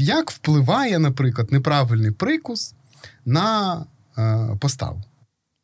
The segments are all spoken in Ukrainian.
Як впливає, наприклад, неправильний прикус на е, поставу?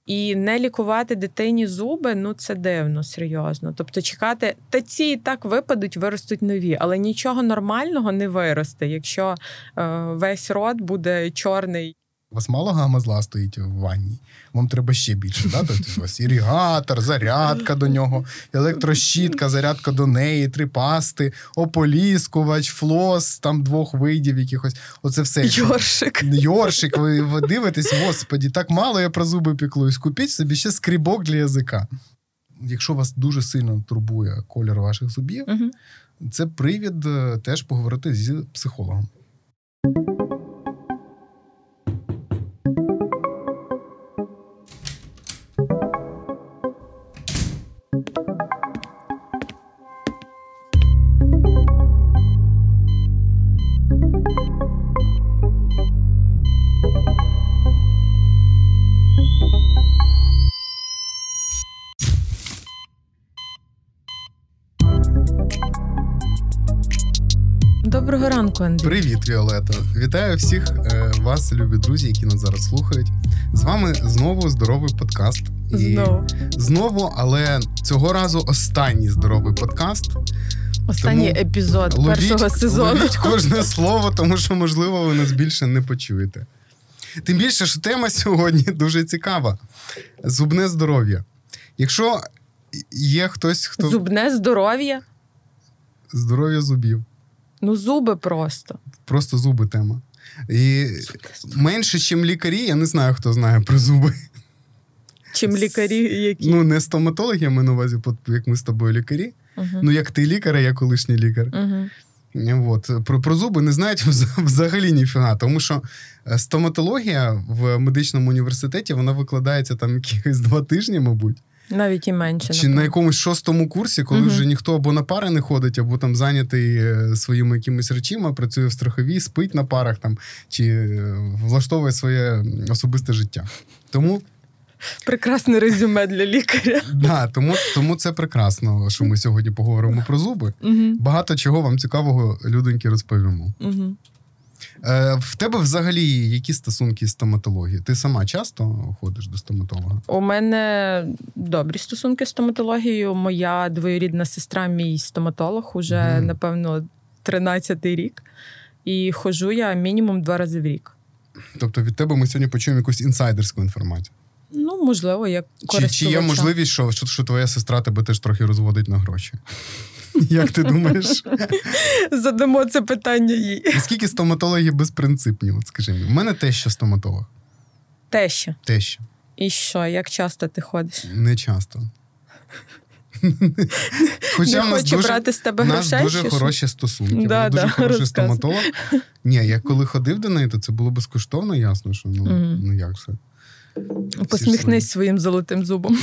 І не лікувати дитині зуби ну це дивно, серйозно. Тобто, чекати, та ці і так випадуть, виростуть нові, але нічого нормального не виросте, якщо е, весь рот буде чорний. У вас мало гама зла стоїть в ванні. Вам треба ще більше. Да? Тобто у вас іригатор, зарядка до нього, електрощітка, зарядка до неї, три пасти, ополіскувач, флос, там двох видів якихось. Оце все. Йоршик. Йоршик, ви, ви дивитесь, господі, так мало я про зуби піклуюсь. Купіть собі ще скрібок для язика. Якщо вас дуже сильно турбує колір ваших зубів, Угу. це привід е, теж поговорити з психологом. Ранку, Андрій. Привіт, Віолето! Вітаю всіх е, вас, любі друзі, які нас зараз слухають. З вами знову здоровий подкаст. І Знову. Знову, але цього разу останній здоровий подкаст. Останній Тому епізод першого сезону. ловіть кожне слово, тому що, можливо, ви нас більше не почуєте. Тим більше, що тема сьогодні дуже цікава: зубне здоров'я. Якщо є хтось, хто Зубне здоров'я. здоров'я зубів, Ну, зуби просто. просто зуби тема. І менше, ніж лікарі, я не знаю, хто знає про зуби. Чим лікарі, які. Ну, не стоматологи, я маю на увазі, як ми з тобою лікарі. Угу. Ну, як ти лікар, а я колишній лікар. Угу. От. Про, про зуби не знають взагалі ніфіга, тому що е, стоматологія в медичному університеті вона викладається там якихось два тижні, мабуть. Навіть і менше. Чи на якомусь шостому курсі, коли Мгм. вже ніхто або на пари не ходить, або там зайнятий е, своїми якимись речима, працює в страховій, спить на парах там, чи е, влаштовує своє особисте життя. Тому Прекрасне резюме для лікаря. Да, тому, тому це прекрасно, що ми сьогодні поговоримо про зуби. Багато чого вам цікавого, людоньки, розповімо. Угу. Е, в тебе взагалі які стосунки з стоматологією? Ти сама часто ходиш до стоматолога? У мене добрі стосунки з стоматологією. Моя двоюрідна сестра, мій стоматолог, уже, Мгм. напевно, 13-й рік. І ходжу я мінімум два рази в рік. Тобто від тебе ми сьогодні почуємо якусь інсайдерську інформацію. Ну, можливо, як Чи, чи є можливість, що, що, що твоя сестра тебе теж трохи розводить на гроші? Як ти думаєш? Задамо це питання їй. Наскільки стоматологи безпринципні? От скажи мені, у мене тещо стоматолог. Тещо. Тещо. І що, як часто ти ходиш? Не часто. Не в нас хоче дуже- брати з тебе У нас грошей? дуже чи що? хороші стосунки. Да, Вона дуже да, хороший розказуй. стоматолог. Ні, я коли ходив до неї, то це було безкоштовно, ясно, що ну, Мгм. ну як це. Посміхнись своїм золотим зубом.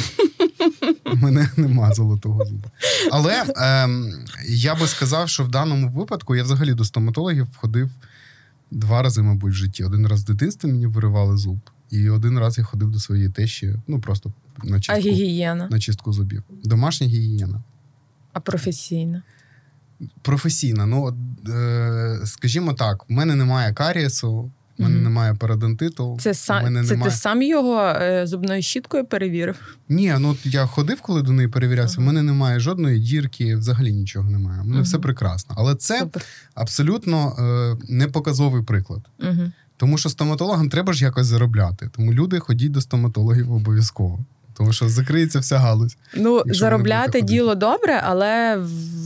У мене нема золотого зуба. Але ем, я би сказав, що в даному випадку я взагалі до стоматологів ходив два рази, мабуть, в житті. Один раз в дитинстві мені виривали зуб, і один раз я ходив до своєї тещі, ну просто на А чистку, гігієна, на чистку зубів. Домашня гігієна. а професійна. Професійна. Ну, е, скажімо так, в мене немає карієсу, в мене Мгм. немає парадонтиту. Це, са... мене це немає... ти сам його е, зубною щіткою перевірив? Ні, ну я ходив, коли до неї перевірявся. Ага. в мене немає жодної дірки, взагалі нічого немає. У мене Мгм. все прекрасно. Але це Супер. абсолютно е, непоказовий приклад. Угу. Тому що стоматологам треба ж якось заробляти. Тому люди ходіть до стоматологів обов'язково. Тому що закриється вся галузь. Ну, заробляти діло добре, але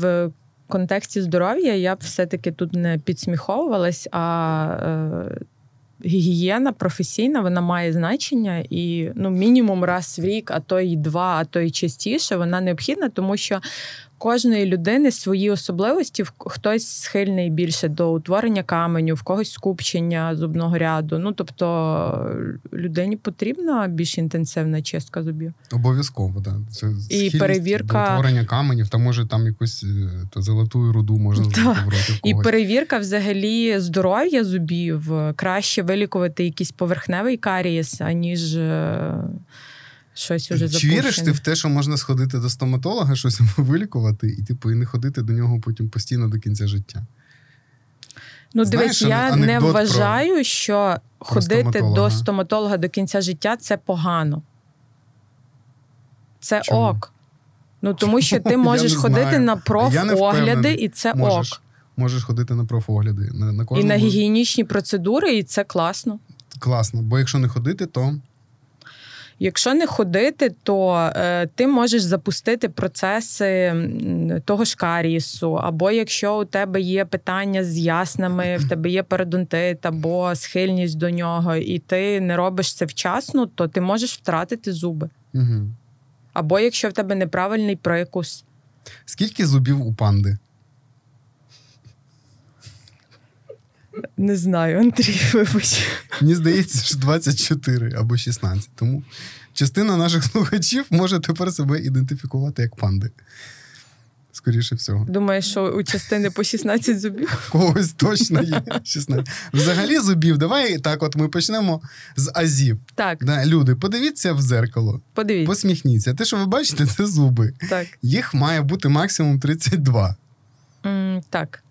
в контексті здоров'я я б все-таки тут не підсміховувалась, а е, гігієна професійна, вона має значення, і ну, мінімум раз в рік, а то й два, а то й частіше, вона необхідна, тому що. Кожної людини свої особливості, хтось схильний більше до утворення каменю, в когось скупчення зубного ряду. Ну тобто людині потрібна більш інтенсивна чистка зубів. Обов'язково, да. Це схильність перевірка- до утворення каменів, та може там якусь е, то золоту руду можна Да. в роті І перевірка взагалі здоров'я зубів краще вилікувати якийсь поверхневий карієс, аніж е, щось уже Чи запущене. віриш ти в те, що можна сходити до стоматолога, щось вилікувати, і типу і не ходити до нього потім постійно до кінця життя? Ну, дивись, я не анекдот про- вважаю, що ходити стоматолога. до стоматолога до кінця життя це погано. Це Чому? ок. Ну, тому що ти можеш ходити знаю. на профогляди, і це Можеш, ок. можеш ходити на профогляди. На, на І на гігієнічні процедури, і це класно. Класно, бо якщо не ходити, то Якщо не ходити, то е, ти можеш запустити процеси того ж карісу, або якщо у тебе є питання з яснами, в тебе є пародонтит або схильність до нього, і ти не робиш це вчасно, то ти можеш втратити зуби. угу. Або якщо в тебе неправильний прикус. скільки зубів у панди? Не знаю, Андрій, вибач. Мені здається, що 24 або 16. Тому частина наших слухачів може тепер себе ідентифікувати як панди. Скоріше всього. Думаю, що у частини по 16 зубів. Когось точно є 16. Взагалі зубів, давай так, от ми почнемо з азів. Так, Да, люди, подивіться в зеркало, подивіться. посміхніться. Те, що ви бачите, це зуби. Так. Їх має бути максимум 32. М, так.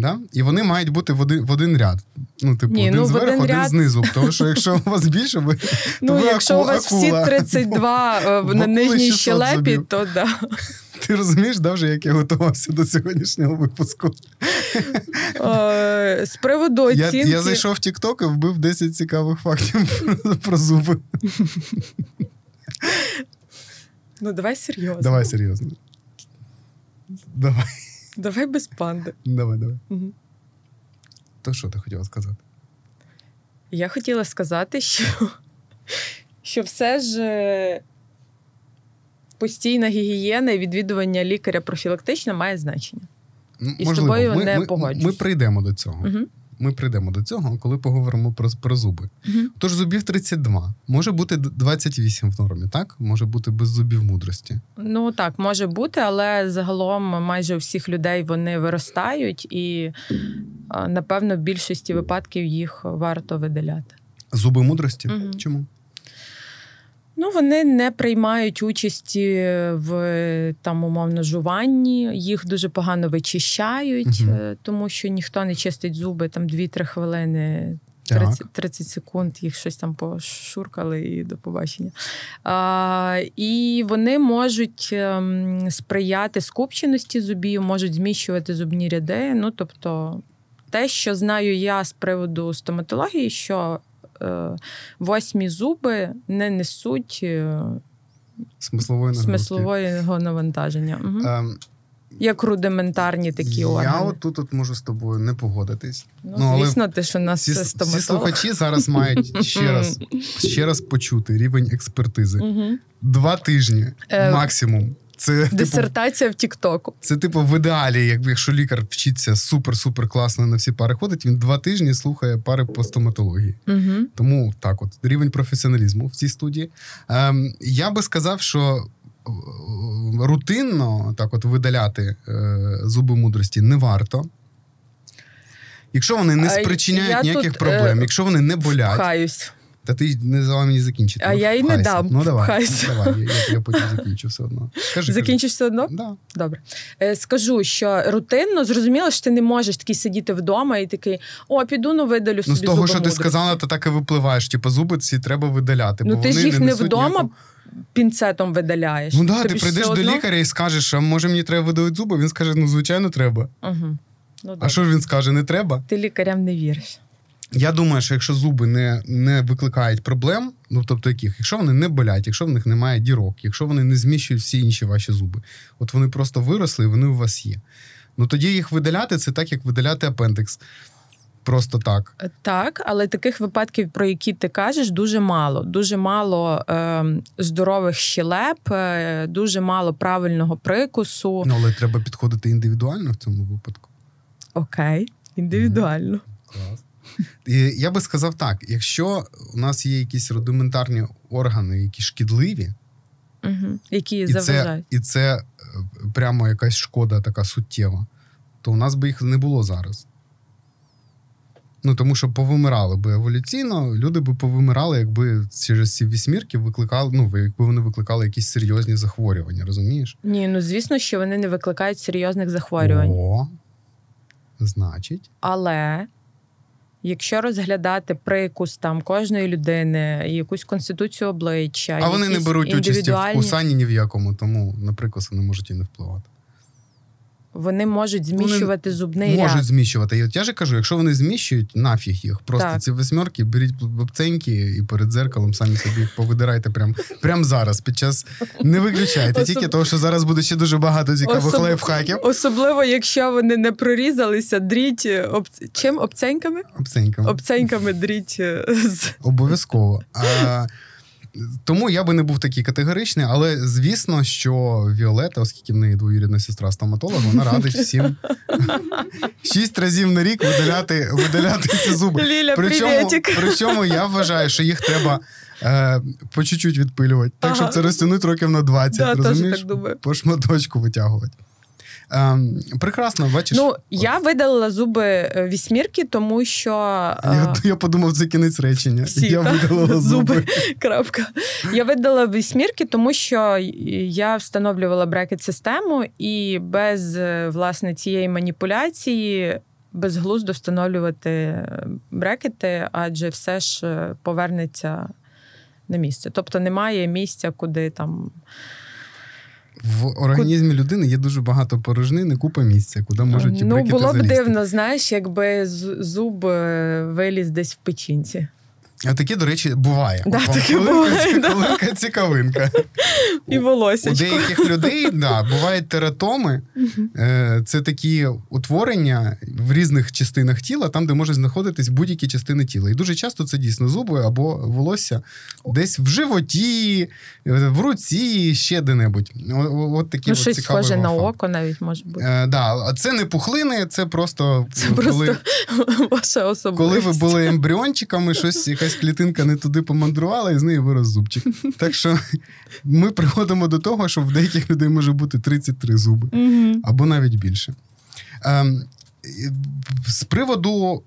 Да? І вони мають бути в один, в один ряд. Ну, типу, Ні, один ну, зверху, один один ряд- знизу. Тому що якщо у вас більше, ви, Ну, ви якщо аку- у вас всі 32 е, В на нижній щелепі, то да. ти розумієш, да, вже, як я готувався до сьогоднішнього випуску. Е, З приводу Я, оцінки. я зайшов в TikTok і вбив 10 цікавих фактів про, про зуби. Ну, давай серйозно. Давай серйозно. Давай, Давай без панди. давай, давай. Угу. То що ти хотіла сказати? Я хотіла сказати, що, що все ж е, постійна гігієна і відвідування лікаря профілактично має значення. Ну, І з тобою не ми, погоджуюсь. ми прийдемо до цього. Угу. Ми прийдемо до цього, коли поговоримо про, про зуби. Угу. Тож зубів 32. Може бути 28 в нормі, так? Може бути без зубів мудрості. Ну так, може бути, але загалом майже у всіх людей вони виростають, і напевно в більшості випадків їх варто видаляти. Зуби мудрості? Мгм. Чому? Ну, вони не приймають участі в там умовно жуванні, їх дуже погано вичищають, е, тому що ніхто не чистить зуби там 2-3 хвилини. Так. 30, 30 секунд їх щось там пошуркали і до побачення. А, і вони можуть ем, сприяти скупченості зубів, можуть зміщувати зубні ряди. Ну, тобто, те, що знаю я з приводу стоматології, що восьмі зуби не несуть е, Смислової смислового навантаження. Угу. Ем, Як рудиментарні такі я органи. отут от можу з тобою не погодитись. Ну, ну, але звісно, ти що нас Всі, всі слухачі зараз мають ще раз, ще раз почути рівень експертизи. Угу. Два тижні Е, максимум. Це типу, Дисертація в Тіктоку. це типу в ідеалі, якби якщо лікар вчиться супер-супер класно на всі пари ходить, він два тижні слухає пари по стоматології. Угу. Тому так, от рівень професіоналізму в цій студії. Ем, я би сказав, що е, рутинно так от видаляти е, зуби мудрості не варто. Якщо вони не спричиняють я ніяких тут, е, проблем, якщо вони не болять, Пхаюсь. Та ти не дала мені закінчити. А Ну, я й не дам, Ну давай, впхайся. давай, я, я потім закінчу все одно. Кажи, Закінчиш все одно? Да. Добре. Е, Скажу, що рутинно зрозуміло, що ти не можеш такий сидіти вдома і такий: о, піду ну видалю собі Ну, з того, що ти сказала, то так і випливаєш. Типу, зуби ці треба видаляти. Ну бо ти ж їх не вдома ніякого- пінцетом видаляєш. Ну да, Тобі ти прийдеш до одно- лікаря і скажеш, а може мені треба видалити зуби? Він скаже, ну звичайно, треба. Угу. Ну, А добре. що ж він скаже, не треба? Ти лікарям не віриш. Я думаю, що якщо зуби не, не викликають проблем, ну тобто яких, якщо вони не болять, якщо в них немає дірок, якщо вони не зміщують всі інші ваші зуби, от вони просто виросли і вони у вас є. Ну тоді їх видаляти це так, як видаляти апендикс. Просто так. Так, але таких випадків, про які ти кажеш, дуже мало. Дуже мало е, здорових щелеп, е, дуже мало правильного прикусу. Ну, але треба підходити індивідуально в цьому випадку. Окей, індивідуально. Клас. Я би сказав так: якщо у нас є якісь рудиментарні органи, які шкідливі, Угу. Які і це, заважають. і це е, прямо якась шкода така суттєва, то у нас би їх не було зараз. Ну, тому що повимирали би еволюційно, люди би повимирали, якби через ці вісьмірки викликали, ну, якби вони викликали якісь серйозні захворювання, розумієш? Ні, ну звісно, що вони не викликають серйозних захворювань. О, Значить. Але якщо розглядати прикус там кожної людини, якусь конституцію обличчя, а вони не беруть участі в кусанні ні в якому, тому на прикуси не можуть і не впливати. Вони можуть зміщувати вони зубний можуть ряд. зміщувати. І я ж кажу, якщо вони зміщують, нафіг їх. Просто так. ці восьмерки беріть бабценькі і перед дзеркалом самі собі повидирайте прямо прям зараз. Під час не виключайте, Особ... тільки того, що зараз буде ще дуже багато цікавих Особ... лайфхаків. Особливо, якщо вони не прорізалися, дріть е, об... чим обценьками? Обценьками. Обценьками дріть е, обов'язково. А... Тому я би не був такий категоричний, але звісно, що Віолета, оскільки в неї двоюрідна сестра стоматолог, вона радить всім шість разів на рік видаляти видаляти ці зуби. Ліля, причому, причому я вважаю, що їх треба е, по чуть-чуть відпилювати. Так, ага. щоб це розтягнути років на 20, да, розумієш? Так по шматочку витягувати. Ем, Прекрасно, бачиш. Ну, я видалила зуби е, вісьмірки, тому що. Я е, я подумав, це кінець речення. Всі, я видалила зуби. Крапка. Я видала вісьмірки, тому що я встановлювала брекет-систему, і без е, власне цієї маніпуляції. Безглуздо встановлювати брекети, адже все ж повернеться на місце. Тобто немає місця, куди там в організмі людини є дуже багато порожнини, купа місця, куди можуть ті Ну, було б залізти. дивно, знаєш, якби зуб е, виліз десь в печінці. А таке, до речі, буває. Да, таке буває, цікавинка, да. цікавинка. І волосся. У деяких людей да, бувають тератоми. Це такі утворення в різних частинах тіла, там, де можуть знаходитись будь-які частини тіла. І дуже часто це дійсно зуби або волосся десь в животі, в руці, ще де-небудь. От такі ну, от щось схоже на око навіть може бути. Е, да, Це не пухлини, це просто це коли, просто ваша особливість. Коли ви були ембріончиками, щось якась якась клітинка не туди помандрувала, і з неї вирос зубчик. Так що ми приходимо до того, що в деяких людей може бути 33 зуби або навіть більше. Ем, з приводу.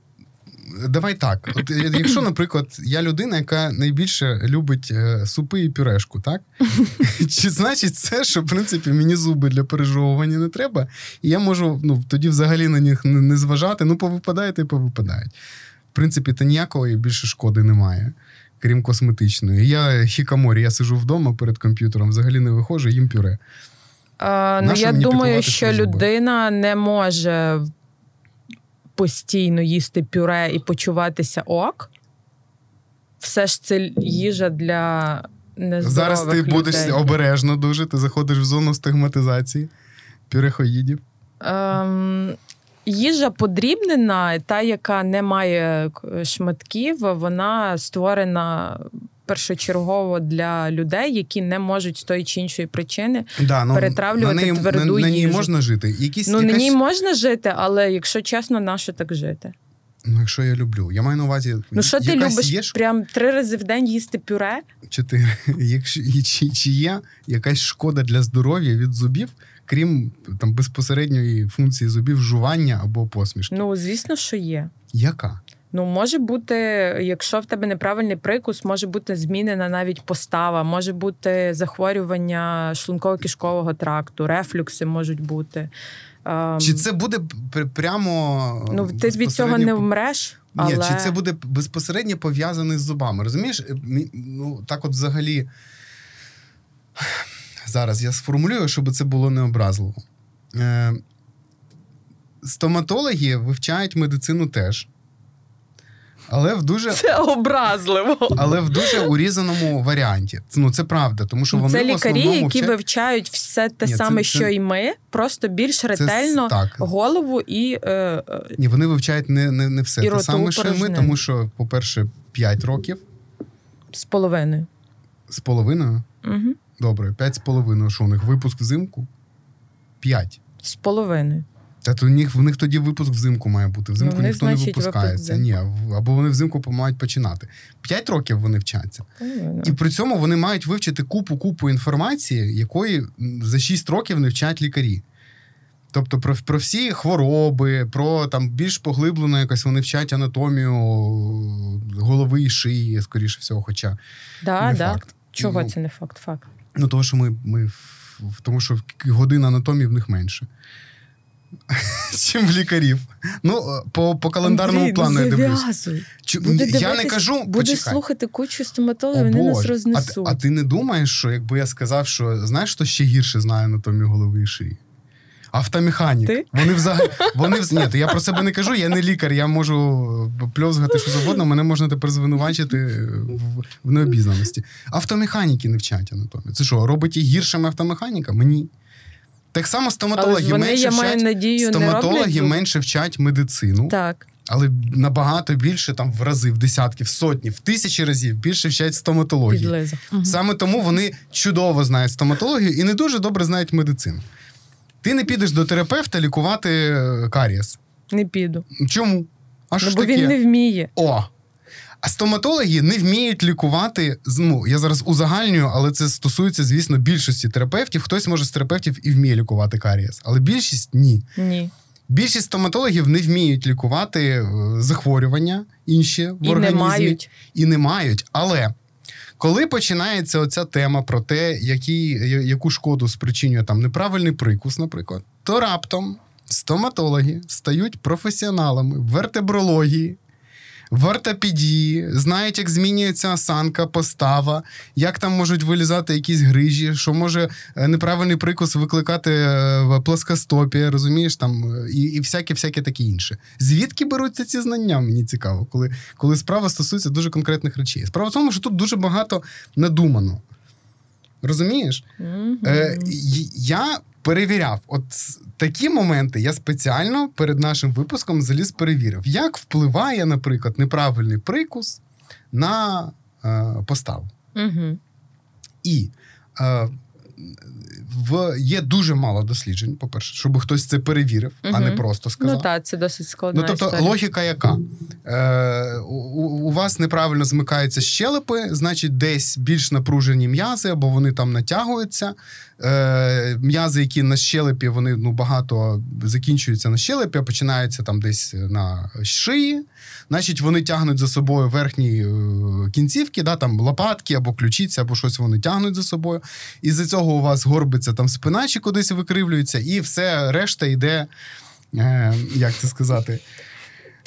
Давай так. От Якщо, наприклад, я людина, яка найбільше любить е, супи і пюрешку, так? Чи значить це, що в принципі мені зуби для пережовування не треба, і я можу ну, тоді взагалі на них не зважати, ну повипадають і повипадають в принципі, то ніякої більше шкоди немає, крім косметичної. Я хікаморі, я сижу вдома перед комп'ютером, взагалі не виходжу, їм пюре. А, ну, Я думаю, що людина не може постійно їсти пюре і почуватися ок. Все ж це їжа для нездорових Зараз ти людей. будеш обережно дуже, ти заходиш в зону стигматизації пюрехоїдів. Ем, Їжа подрібнена, та, яка не має шматків, вона створена першочергово для людей, які не можуть з тої чи іншої причини да, ну, перетравлювати на неї, тверду на, на ній можна жити. Якісь, Ну якась... на ній можна жити, але якщо чесно, на що так жити? Ну, якщо я люблю, я маю на увазі. Ну, що ти любиш є... прям три рази в день їсти пюре? Чотири. Якщо чи, чи є якась шкода для здоров'я від зубів, крім там безпосередньої функції зубів жування або посмішки? Ну, звісно, що є. Яка? Ну, може бути, якщо в тебе неправильний прикус, може бути змінена навіть постава, може бути захворювання шлунково-кишкового тракту, рефлюкси можуть бути. Ем, чи це буде прямо. Ну, ти від цього не вмреш. Але... Ні, Чи це буде безпосередньо пов'язане з зубами? Розумієш? Е, ну, Так, от взагалі. Зараз я сформулюю, щоб це було необразливо. Е, Стоматологи вивчають медицину теж. Але в дуже це образливо, але в дуже урізаному варіанті. Ну це правда, тому що вони це лікарі, в які вчать... вивчають все те Ні, саме, це, що це... і ми, просто більш ретельно це, голову і е, е... Ні, вони вивчають не не, не все те саме, що і ми, тому що, по-перше, 5 років з половиною. З половиною? Угу. Добре, 5 з половиною. Що у них випуск взимку? 5. З половиною. Та то в них в них тоді випуск взимку має бути. Взимку ну, ніхто не випускається. Ні, або вони взимку мають починати. П'ять років вони вчаться. Mm. І при цьому вони мають вивчити купу-купу інформації, якої за шість років не вчать лікарі. Тобто про про всі хвороби, про там більш поглиблено якось вони вчать анатомію голови і шиї, скоріше всього, хоча да, не да. факт. Чого ну, це не факт? Факт. Ну, тому що ми, ми тому що година анатомії в них менше. чим в лікарів. Ну, по по календарному Андрій, плану ну, я дивлюсь. Чу, я дивитись, не кажу, Будеш слухати кучу стоматологів, вони нас рознесуть. А, а ти не думаєш, що якби я сказав, що знаєш, хто ще гірше знає анатомію голови і шиї? Автомеханік. Ти? Вони взагалі. Вони вз... Ні, то я про себе не кажу, я не лікар, я можу пльозгати що завгодно, мене можна тепер звинувачити в, в необізнаності. Автомеханіки не вчать анатомію. Це що, робить їх гіршими автомеханіками? Ні. Так само стоматологи вони, менше я вчать, надію, стоматологи роблять менше вчать медицину, Так. але набагато більше, там в рази, в десятки, в сотні, в тисячі разів більше вчать стоматології. Угу. Саме тому вони чудово знають стоматологію і не дуже добре знають медицину. Ти не підеш до терапевта лікувати е, карієс. Не піду. Чому? А що Ну, ж бо таке? він не вміє. О! А стоматологи не вміють лікувати. Ну, я зараз узагальнюю, але це стосується, звісно, більшості терапевтів. Хтось може з терапевтів і вміє лікувати карієс, але більшість ні. Ні. Більшість стоматологів не вміють лікувати е, захворювання інші в І не мають. і не мають. Але коли починається оця тема про те, які, яку шкоду спричинює там неправильний прикус, наприклад, то раптом стоматологи стають професіоналами вертебрології. В ортопедії, знають, як змінюється осанка, постава, як там можуть вилізати якісь грижі, що може е, неправильний прикус викликати е, плоскостопія, розумієш, там е, і, і всяке, всяке таке інше. Звідки беруться ці знання? Мені цікаво, коли, коли справа стосується дуже конкретних речей. Справа в тому, що тут дуже багато надумано. Розумієш? Мгм. Е, я перевіряв, от такі моменти я спеціально перед нашим випуском заліз перевірив, як впливає, наприклад, неправильний прикус на е, поставу. Угу. І е, в, є дуже мало досліджень, по-перше, щоб хтось це перевірив, а не просто сказав. Ну так, це досить складна Ну, тобто, історія. логіка яка? Е, у, у вас неправильно змикаються щелепи, значить, десь більш напружені м'язи, або вони там натягуються. Е, м'язи, які на щелепі, вони ну, багато закінчуються на щелепі, а починаються там десь на шиї. Значить, вони тягнуть за собою верхні е, кінцівки, да, там лопатки або ключиці, або щось вони тягнуть за собою. І з цього у вас горбиться там спина чи кудись викривлюється, і все решта йде, е, як це сказати,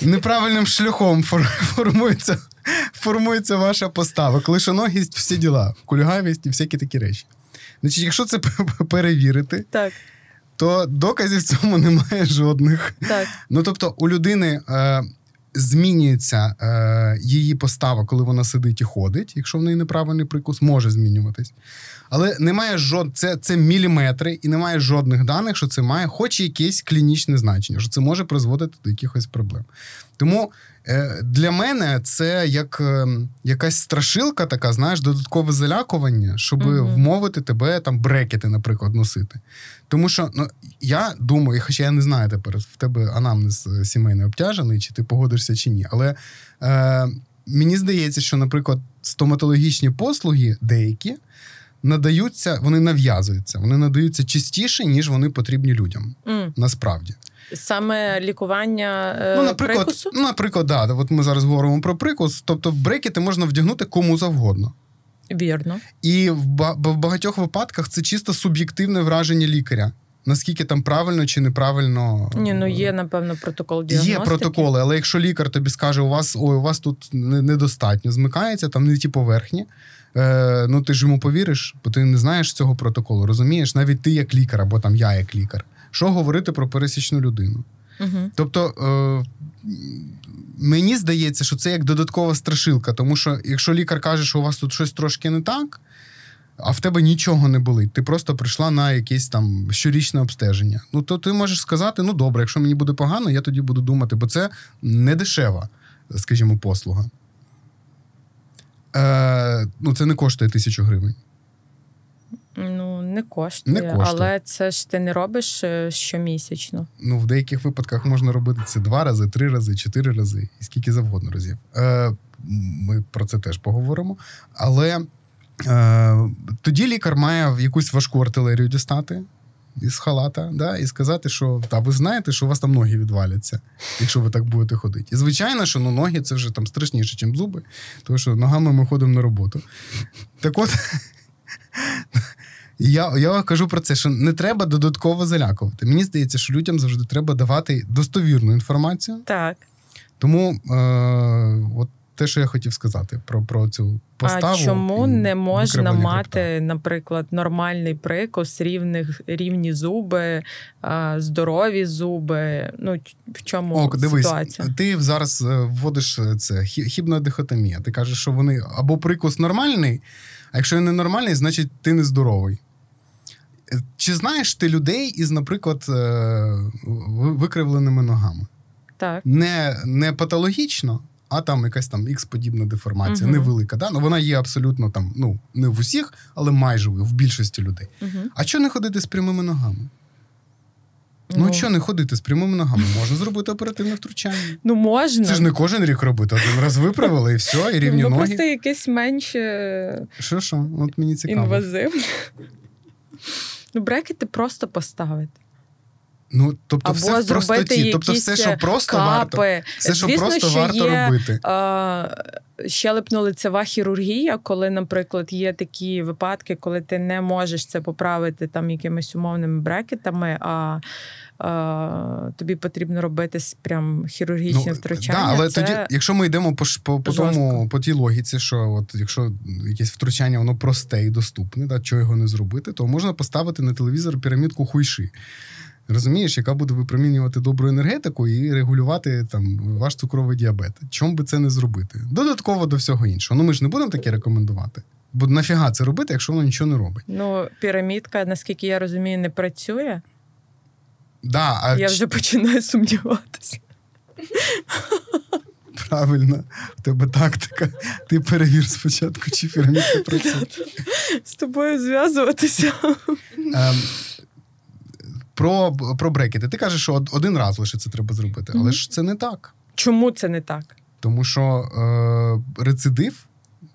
неправильним шляхом фор- формується, формується ваша постава. Клишоногість, всі діла, кульгавість і всякі такі речі. Значить, якщо це перевірити, Так, то доказів в цьому немає жодних. так. Ну тобто, у людини е, змінюється е, її постава, коли вона сидить і ходить, якщо в неї неправильний прикус, може змінюватись. Але немає жод... це, це міліметри, і немає жодних даних, що це має хоч якесь клінічне значення, що це може призводити до якихось проблем. Тому для мене це як е, якась страшилка, така, знаєш, додаткове залякування, щоб Мгм. вмовити тебе там брекети, наприклад, носити. Тому що ну, я думаю, хоча я не знаю тепер, в тебе анамнез е, сімейний обтяжений, чи ти погодишся чи ні. Але е, мені здається, що, наприклад, стоматологічні послуги деякі надаються, вони нав'язуються, вони надаються частіше, ніж вони потрібні людям. М. Насправді. Саме лікування е, Ну, наприклад, прикусу? наприклад, да, от ми зараз говоримо про прикус. Тобто, брекети можна вдягнути кому завгодно. Вірно. І в багатьох випадках це чисто суб'єктивне враження лікаря. Наскільки там правильно чи неправильно Ні, ну е, є, напевно, протокол діагностики. Є протоколи, але якщо лікар тобі скаже, у вас ой, у вас тут недостатньо змикається, там не ті поверхні. Е, ну ти ж йому повіриш, бо ти не знаєш цього протоколу. Розумієш, навіть ти як лікар, або там я як лікар. Що говорити про пересічну людину? Угу. Тобто е, мені здається, що це як додаткова страшилка, тому що якщо лікар каже, що у вас тут щось трошки не так, а в тебе нічого не болить, ти просто прийшла на якесь там щорічне обстеження. Ну то ти можеш сказати: ну добре, якщо мені буде погано, я тоді буду думати, бо це не дешева, скажімо, послуга. Е, ну, це не коштує тисячу гривень. Ну, не коштує, Не коштує. але це ж ти не робиш е, щомісячно. Ну, в деяких випадках можна робити це два рази, три рази, чотири рази, і скільки завгодно разів. Е, ми про це теж поговоримо. Але е, тоді лікар має якусь важку артилерію дістати із халата, да, і сказати, що та ви знаєте, що у вас там ноги відваляться, якщо ви так будете ходити. І звичайно, що ну, ноги це вже там страшніше, ніж зуби, тому що ногами ми ходимо на роботу. Так от. Я я кажу про це, що не треба додатково залякувати. Мені здається, що людям завжди треба давати достовірну інформацію. Так. Тому е, от те, що я хотів сказати про про цю поставу. А чому не можна мати, хребта? наприклад, нормальний прикус, рівних, рівні зуби, здорові зуби? Ну, В чому Ок, ситуація? Ти зараз е, вводиш е, це хібна дихотомія. Ти кажеш, що вони або прикус нормальний, а якщо він не нормальний, значить ти не здоровий. Е, чи знаєш ти людей із, наприклад, викривленими ногами? Так. Не, Не патологічно а там якась там ікс-подібна деформація, uh-huh. невелика. Да? Ну, Вона є абсолютно там, ну, не в усіх, але майже в більшості людей. Uh-huh. А що не ходити з прямими ногами? Ну, ну що не ходити з прямими ногами? Можна зробити оперативне втручання. Ну, можна. Це ж не кожен рік робити. Один раз виправили і все, і рівні ну, ноги. Просто якесь менше Що, що? От мені цікаво. Інвазивне. Ну, брекети просто поставити. Ну, тобто, Або все в простоті. Тобто, все, що просто капи. варто все, що Звісно, просто що варто є, робити. А, щелепно-лицева хірургія, коли, наприклад, є такі випадки, коли ти не можеш це поправити там якимись умовними брекетами, а а, тобі потрібно робити прям хірургічне ну, втручання. Да, але це тоді, якщо ми йдемо по по, по тому, по тій логіці, що от якщо якесь втручання, воно просте і доступне, да, чого його не зробити, то можна поставити на телевізор пірамідку хуйши. Розумієш, яка буде випромінювати добру енергетику і регулювати там ваш цукровий діабет. Чому би це не зробити? Додатково до всього іншого. Ну ми ж не будемо таке рекомендувати. Бо нафіга це робити, якщо воно нічого не робить. Ну, пірамідка, наскільки я розумію, не працює. Да, а... Я вже починаю сумніватися. Правильно, в тебе тактика. Ти перевір спочатку, чи пірамідка працює. З тобою зв'язуватися. Про про брекети. Ти кажеш, що один раз лише це треба зробити, але mm-hmm. ж це не так. Чому це не так? Тому що е, рецидив.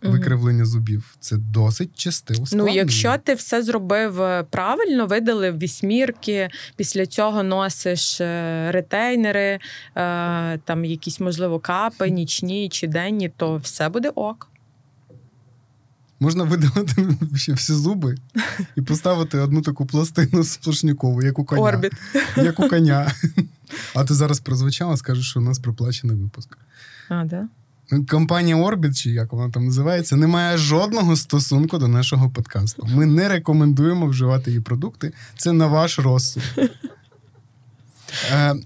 Викривлення зубів це досить часте ускладнення. Ну, якщо ти все зробив е, правильно, видалив вісьмірки, після цього носиш е, ретейнери, е, там якісь можливо капи, нічні чи денні, то все буде ок. Можна видалити ще всі зуби і поставити одну таку пластину сплошнікову, як у коня. Орбіт. Як у коня. А ти зараз прозвучала, скажеш, що у нас проплачений випуск. А, да? Компанія Orbit, чи як вона там називається, не має жодного стосунку до нашого подкасту. Ми не рекомендуємо вживати її продукти. Це на ваш розсуд. Е, е,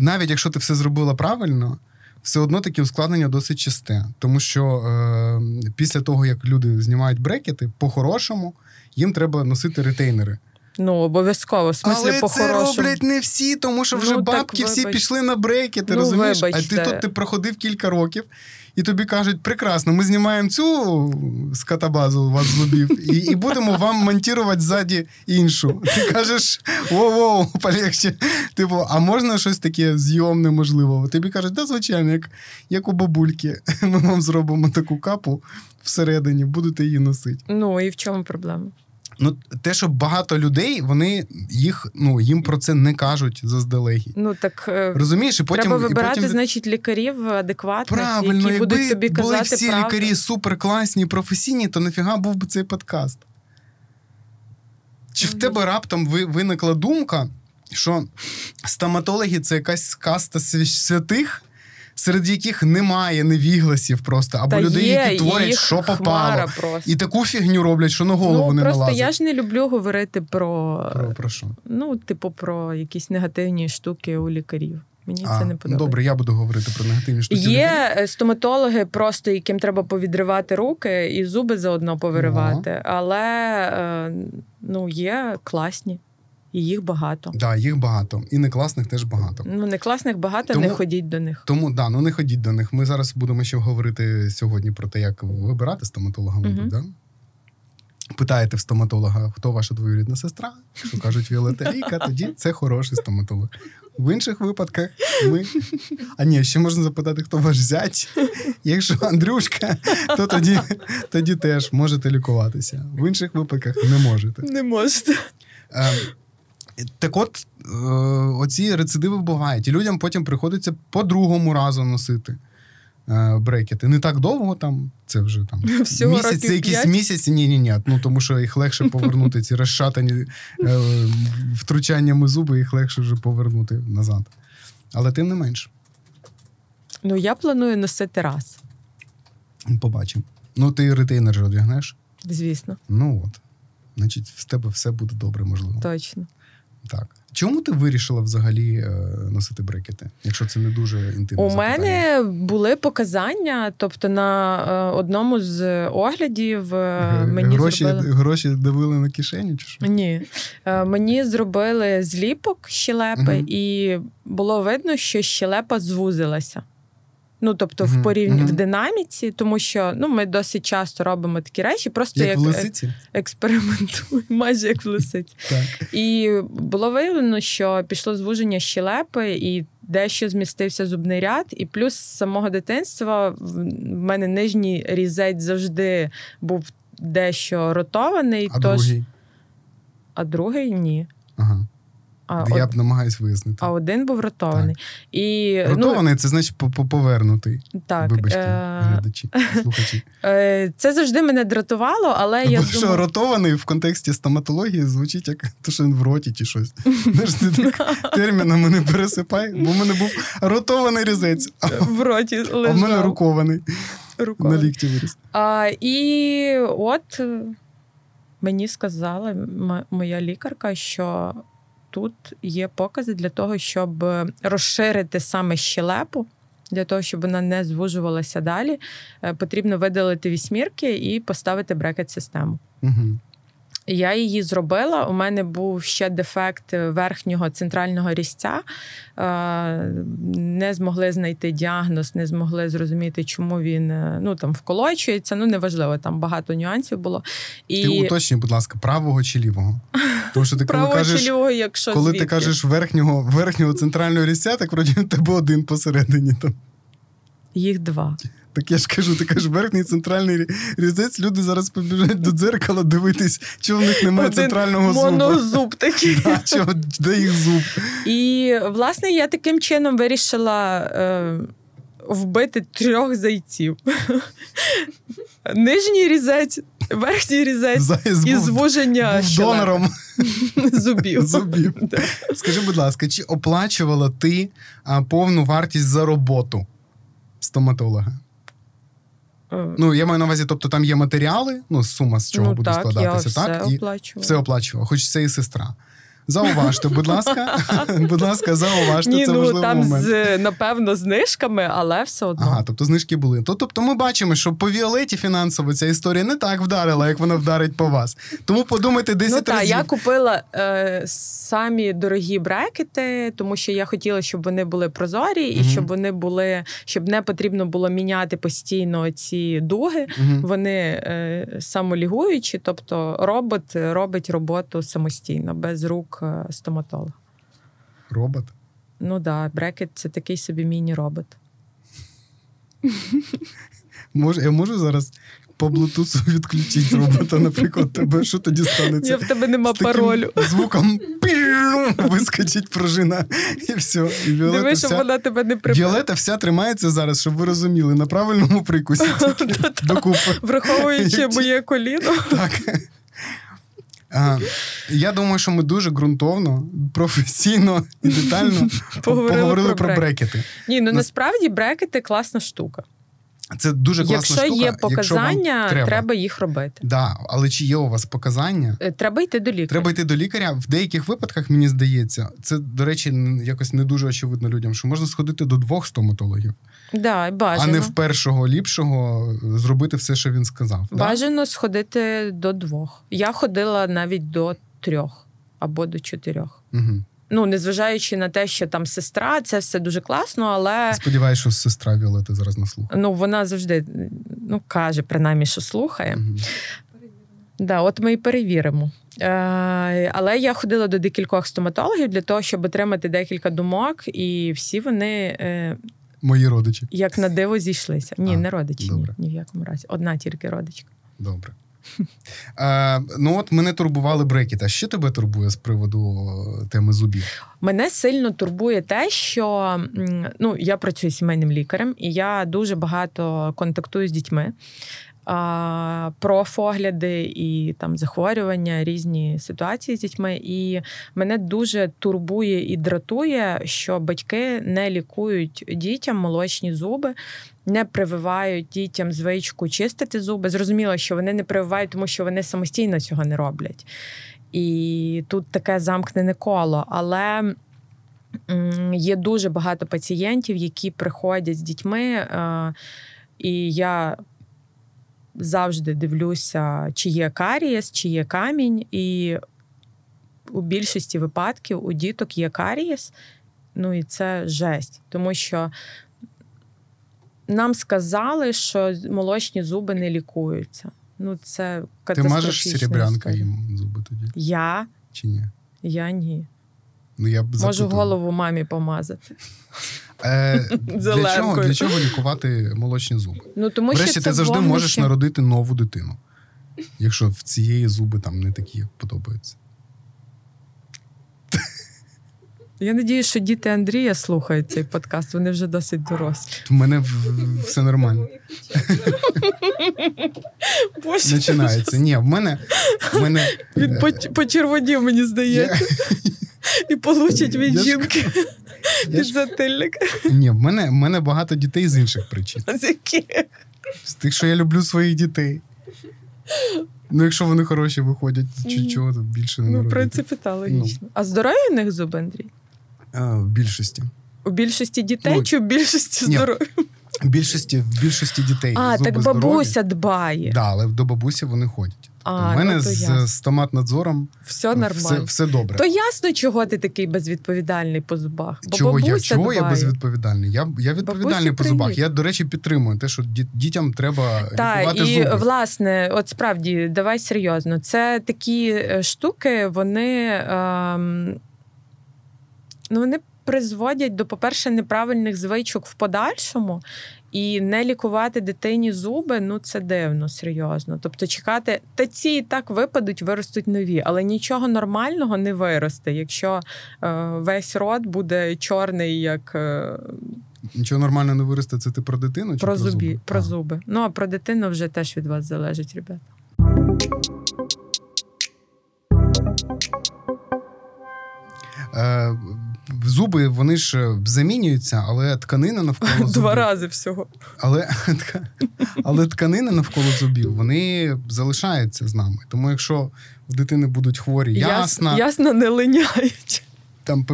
навіть якщо ти все зробила правильно, все одно таке ускладнення досить часте, тому що е, після того, як люди знімають брекети, по-хорошому їм треба носити ретейнери. Ну, обов'язково. В смислі, Але це роблять не всі, тому що вже ну, бабки всі пішли на брекети, ну, розумієш? Вибачте. А ти тут ти проходив кілька років, і тобі кажуть, прекрасно, ми знімаємо цю скатобазу у вас зубів, і і будемо вам монтувати ззаді іншу. Ти кажеш, воу-воу, полегче. Типу, а можна щось таке зйомне, можливо? Тобі кажуть, да, звичайно, як як у бабульки. Ми вам зробимо таку капу всередині, будете її носити. Ну і в чому проблема? Ну, те, що багато людей, вони їх ну їм про це не кажуть заздалегідь. Ну так е, розумієш, і потім треба вибирати, і потім... значить, лікарів адекватних, Правильно, які будуть тобі казати були всі правду. лікарі суперкласні, професійні, то нафіга був би цей подкаст. Чи в тебе раптом виникла думка, що стоматологи це якась каста святих? Серед яких немає невігласів просто, або Та людей, є, які творять, що попало. І таку фігню роблять, що на голову ну, не просто налазить. Я ж не люблю говорити про Про, про що? Ну, типу, про якісь негативні штуки у лікарів. Мені а, це не подобається. Добре, я буду говорити про негативні штуки. Є лікарів. стоматологи, просто яким треба повідривати руки і зуби заодно повиривати, ага. але е, ну, є класні. І їх багато. Так, да, їх багато. І не класних теж багато. Ну, не класних багато, тому, не ходіть до них. Тому да, ну не ходіть до них. Ми зараз будемо ще говорити сьогодні про те, як вибирати стоматолога. Мабуть, uh-huh. да? Питаєте в стоматолога, хто ваша двоюрідна сестра, що кажуть Віолета Віка, тоді це хороший стоматолог. В інших випадках ми. А ні, ще можна запитати, хто ваш зять. Якщо Андрюшка, то тоді тоді теж можете лікуватися. В інших випадках не можете. Не можете. Ем, так от, е, оці рецидиви бувають. І людям потім приходиться по другому разу носити е, брекети. Не так довго там, це вже там Всього місяці, якісь п'ять? місяці. Ні, ні, ні. Ну тому що їх легше повернути, ці розшатані е, втручаннями зуби, їх легше вже повернути назад. Але тим не менш, Ну, я планую носити раз, побачимо. Ну, ти ретейнер же одягнеш. звісно, Ну от. Значить, в тебе все буде добре, можливо. точно. Так. Чому ти вирішила взагалі е, носити брекети, якщо це не дуже інтимне У запитання? мене були показання, тобто на е, одному з оглядів е, мені гроші, зробили. гроші давили на кишені, чи що? Ні, мені зробили зліпок щелепи, Мгм. і було видно, що щелепа звузилася. Ну, тобто, Мгм, в порівні мгм. в динаміці, тому що ну, ми досить часто робимо такі речі, просто Як як, е, експериментуємо, майже як в лисиці. Так. І було виявлено, що пішло звуження щелепи, і дещо змістився зубний ряд. І плюс з самого дитинства в мене нижній різець завжди був дещо ротований, А тож другий? а другий ні. Ага. А, Я од- б намагаюсь вияснити. а один був ротований. І Ротований це значить по- по- повернутий. ну, так, Вибачте, е, глядачі, слухачі. е, це завжди мене дратувало, але я Бо що думаю, ротований в контексті стоматології звучить як то, що він в роті чи щось. Термінами не пересипай, бо в мене був ротований різець, в роті а в мене лежав рукований на лікті виріс. А, і от мені сказала моя лікарка, що тут є покази для того, щоб розширити саме щелепу. Для того, щоб вона не звужувалася далі, е, потрібно видалити вісьмірки і поставити брекет-систему. Угу. Я її зробила. У мене був ще дефект верхнього центрального різця. Е, Не змогли знайти діагноз, не змогли зрозуміти, чому він е, ну там вколочується. Ну неважливо, там багато нюансів було. І Ти уточнюй, будь ласка, правого чи лівого? Тому що ти коли право кажеш, чи лівого, якщо коли звідки? ти кажеш верхнього, верхнього центрального різця, так вроді тебе один посередині. Там. їх два. Так я ж кажу, ти кажеш верхній центральний різець, люди зараз побіжать до дзеркала дивитись, чи в них немає Один центрального зуба. Монозуб такий. Да, чи де їх зуб? І власне я таким чином вирішила е, вбити трьох зайців: нижній різець, верхній різець Заяць і був, звуження був донором зубів. зубів. Да. Скажи, будь ласка, чи оплачувала ти повну вартість за роботу стоматолога? Е, Ну, я маю на увазі, тобто там є матеріали, ну, сума з чого ну, буде так, я складатися, все так? І оплачувала. все оплачувала, хоч це і сестра. Зауважте, будь ласка, будь ласка, зауважте, Ні, це ну важливий там момент. з напевно знижками, але все одно. Ага, тобто знижки були. То, тобто ми бачимо, що по Віолеті фінансово ця історія не так вдарила, як вона вдарить по вас. Тому подумайте 10 Ну так, разів. я купила е, самі дорогі брекети, тому що я хотіла, щоб вони були прозорі, і Мгм. щоб вони були, щоб не потрібно було міняти постійно ці дуги. Мгм. Вони е, самолігуючі, тобто робот робить роботу самостійно, без рук е, стоматолога. Робот. Ну да, брекет це такий собі міні-робот. Може, я можу зараз по блутусу відключити робота, наприклад, тебе що тоді станеться? Я в тебе нема З паролю. Звуком вискочить пружина, і все. І Віолета Диви, щоб вся, вона тебе не прибила. Віолета вся тримається зараз, щоб ви розуміли, на правильному прикусі докупи. Враховуючи моє коліно. Так. А, я думаю, що ми дуже ґрунтовно, професійно і детально Поговорили поговорили про про брекети. Ні, ну насправді брекети класна штука. Це дуже класна Якщо штука. є якщо показання, треба. треба. їх робити. Да, але чи є у вас показання? Е, Треба йти до лікаря. Треба йти до лікаря. В деяких випадках, мені здається, це, до речі, якось не дуже очевидно людям, що можна сходити до двох стоматологів, Да, бажано. а не в першого ліпшого зробити все, що він сказав. Да? Бажано сходити до двох. Я ходила навіть до трьох або до чотирьох. Угу. Ну, незважаючи на те, що там сестра, це все дуже класно, але Сподіваюсь, що сестра Віолети зараз на слух. ну, вона завжди ну, каже, принаймні, що слухає. Мгм. Да, от ми і перевіримо. Е, але я ходила до декількох стоматологів для того, щоб отримати декілька думок, і всі вони, е, Мої родичі. як на диво, зійшлися. Ні, А, не родичі, ні, ні в якому разі. Одна тільки родичка. Добре. Е, ну от мене турбували брекети. А що тебе турбує з приводу теми зубів? Мене сильно турбує те, що ну я працюю сімейним лікарем, і я дуже багато контактую з дітьми про огляди і там захворювання, різні ситуації з дітьми. І мене дуже турбує і дратує, що батьки не лікують дітям молочні зуби. Не прививають дітям звичку чистити зуби. Зрозуміло, що вони не прививають, тому що вони самостійно цього не роблять. І тут таке замкнене коло. Але є дуже багато пацієнтів, які приходять з дітьми. І я завжди дивлюся, чи є карієс, чи є камінь, і у більшості випадків у діток є карієс. Ну і це жесть, тому що нам сказали, що молочні зуби не лікуються. Ну, це Ти мажеш серебрянка їм зуби тоді? Я? Чи ні? Я ні. Ну, я б Можу голову мамі помазати. Е, Для чого для чого лікувати молочні зуби? Ну, тому Врешті, що ти завжди вогнище. можеш народити нову дитину, якщо в цієї зуби там не такі подобаються. Я надію, що діти Андрія слухають цей подкаст, вони вже досить дорослі. У мене все нормально. Боже. Починається. Ні, в мене. В мене... Він почервонів, мені здається. І получить від жінки підзатильник. Ні, в мене в мене багато дітей з інших причин. З яких? З тих, що я люблю своїх дітей. Ну, якщо вони хороші виходять, чого тут більше не Ну, в принципі, так, логічно. Ну. А здорові у них зуби, Андрій? В більшості. У більшості дітей ну, чи в більшості здоров'я? В більшості в більшості дітей. А, зуби так бабуся здорові. дбає. Да, але до бабусі вони ходять. А, У мене ну, з стоматнадзором все нормально. Все, все добре. То ясно, чого ти такий безвідповідальний по зубах. Бо чого я чого дбає. я безвідповідальний? Я я відповідальний по зубах. Я, до речі, підтримую те, що дітям треба Та, лікувати і, зуби. власне, от справді, давай серйозно. Це такі е, штуки, вони. Ем, ну, вони призводять до, по-перше, неправильних звичок в подальшому. І не лікувати дитині зуби ну це дивно, серйозно. Тобто, чекати, та ці і так випадуть, виростуть нові, але нічого нормального не виросте, якщо е, весь рот буде чорний, як. Е, Нічого нормально не виросте, це ти про дитину чи про, про зубі, зуби? Про а. зуби. Ну а про дитину вже теж від вас залежить, ребята. Е, зуби вони ж е, замінюються, але тканина навколо зубів... Два рази всього. Але але тканина навколо зубів вони залишаються з нами. Тому якщо в дитини будуть хворі, ясно, ясно не линяють. Там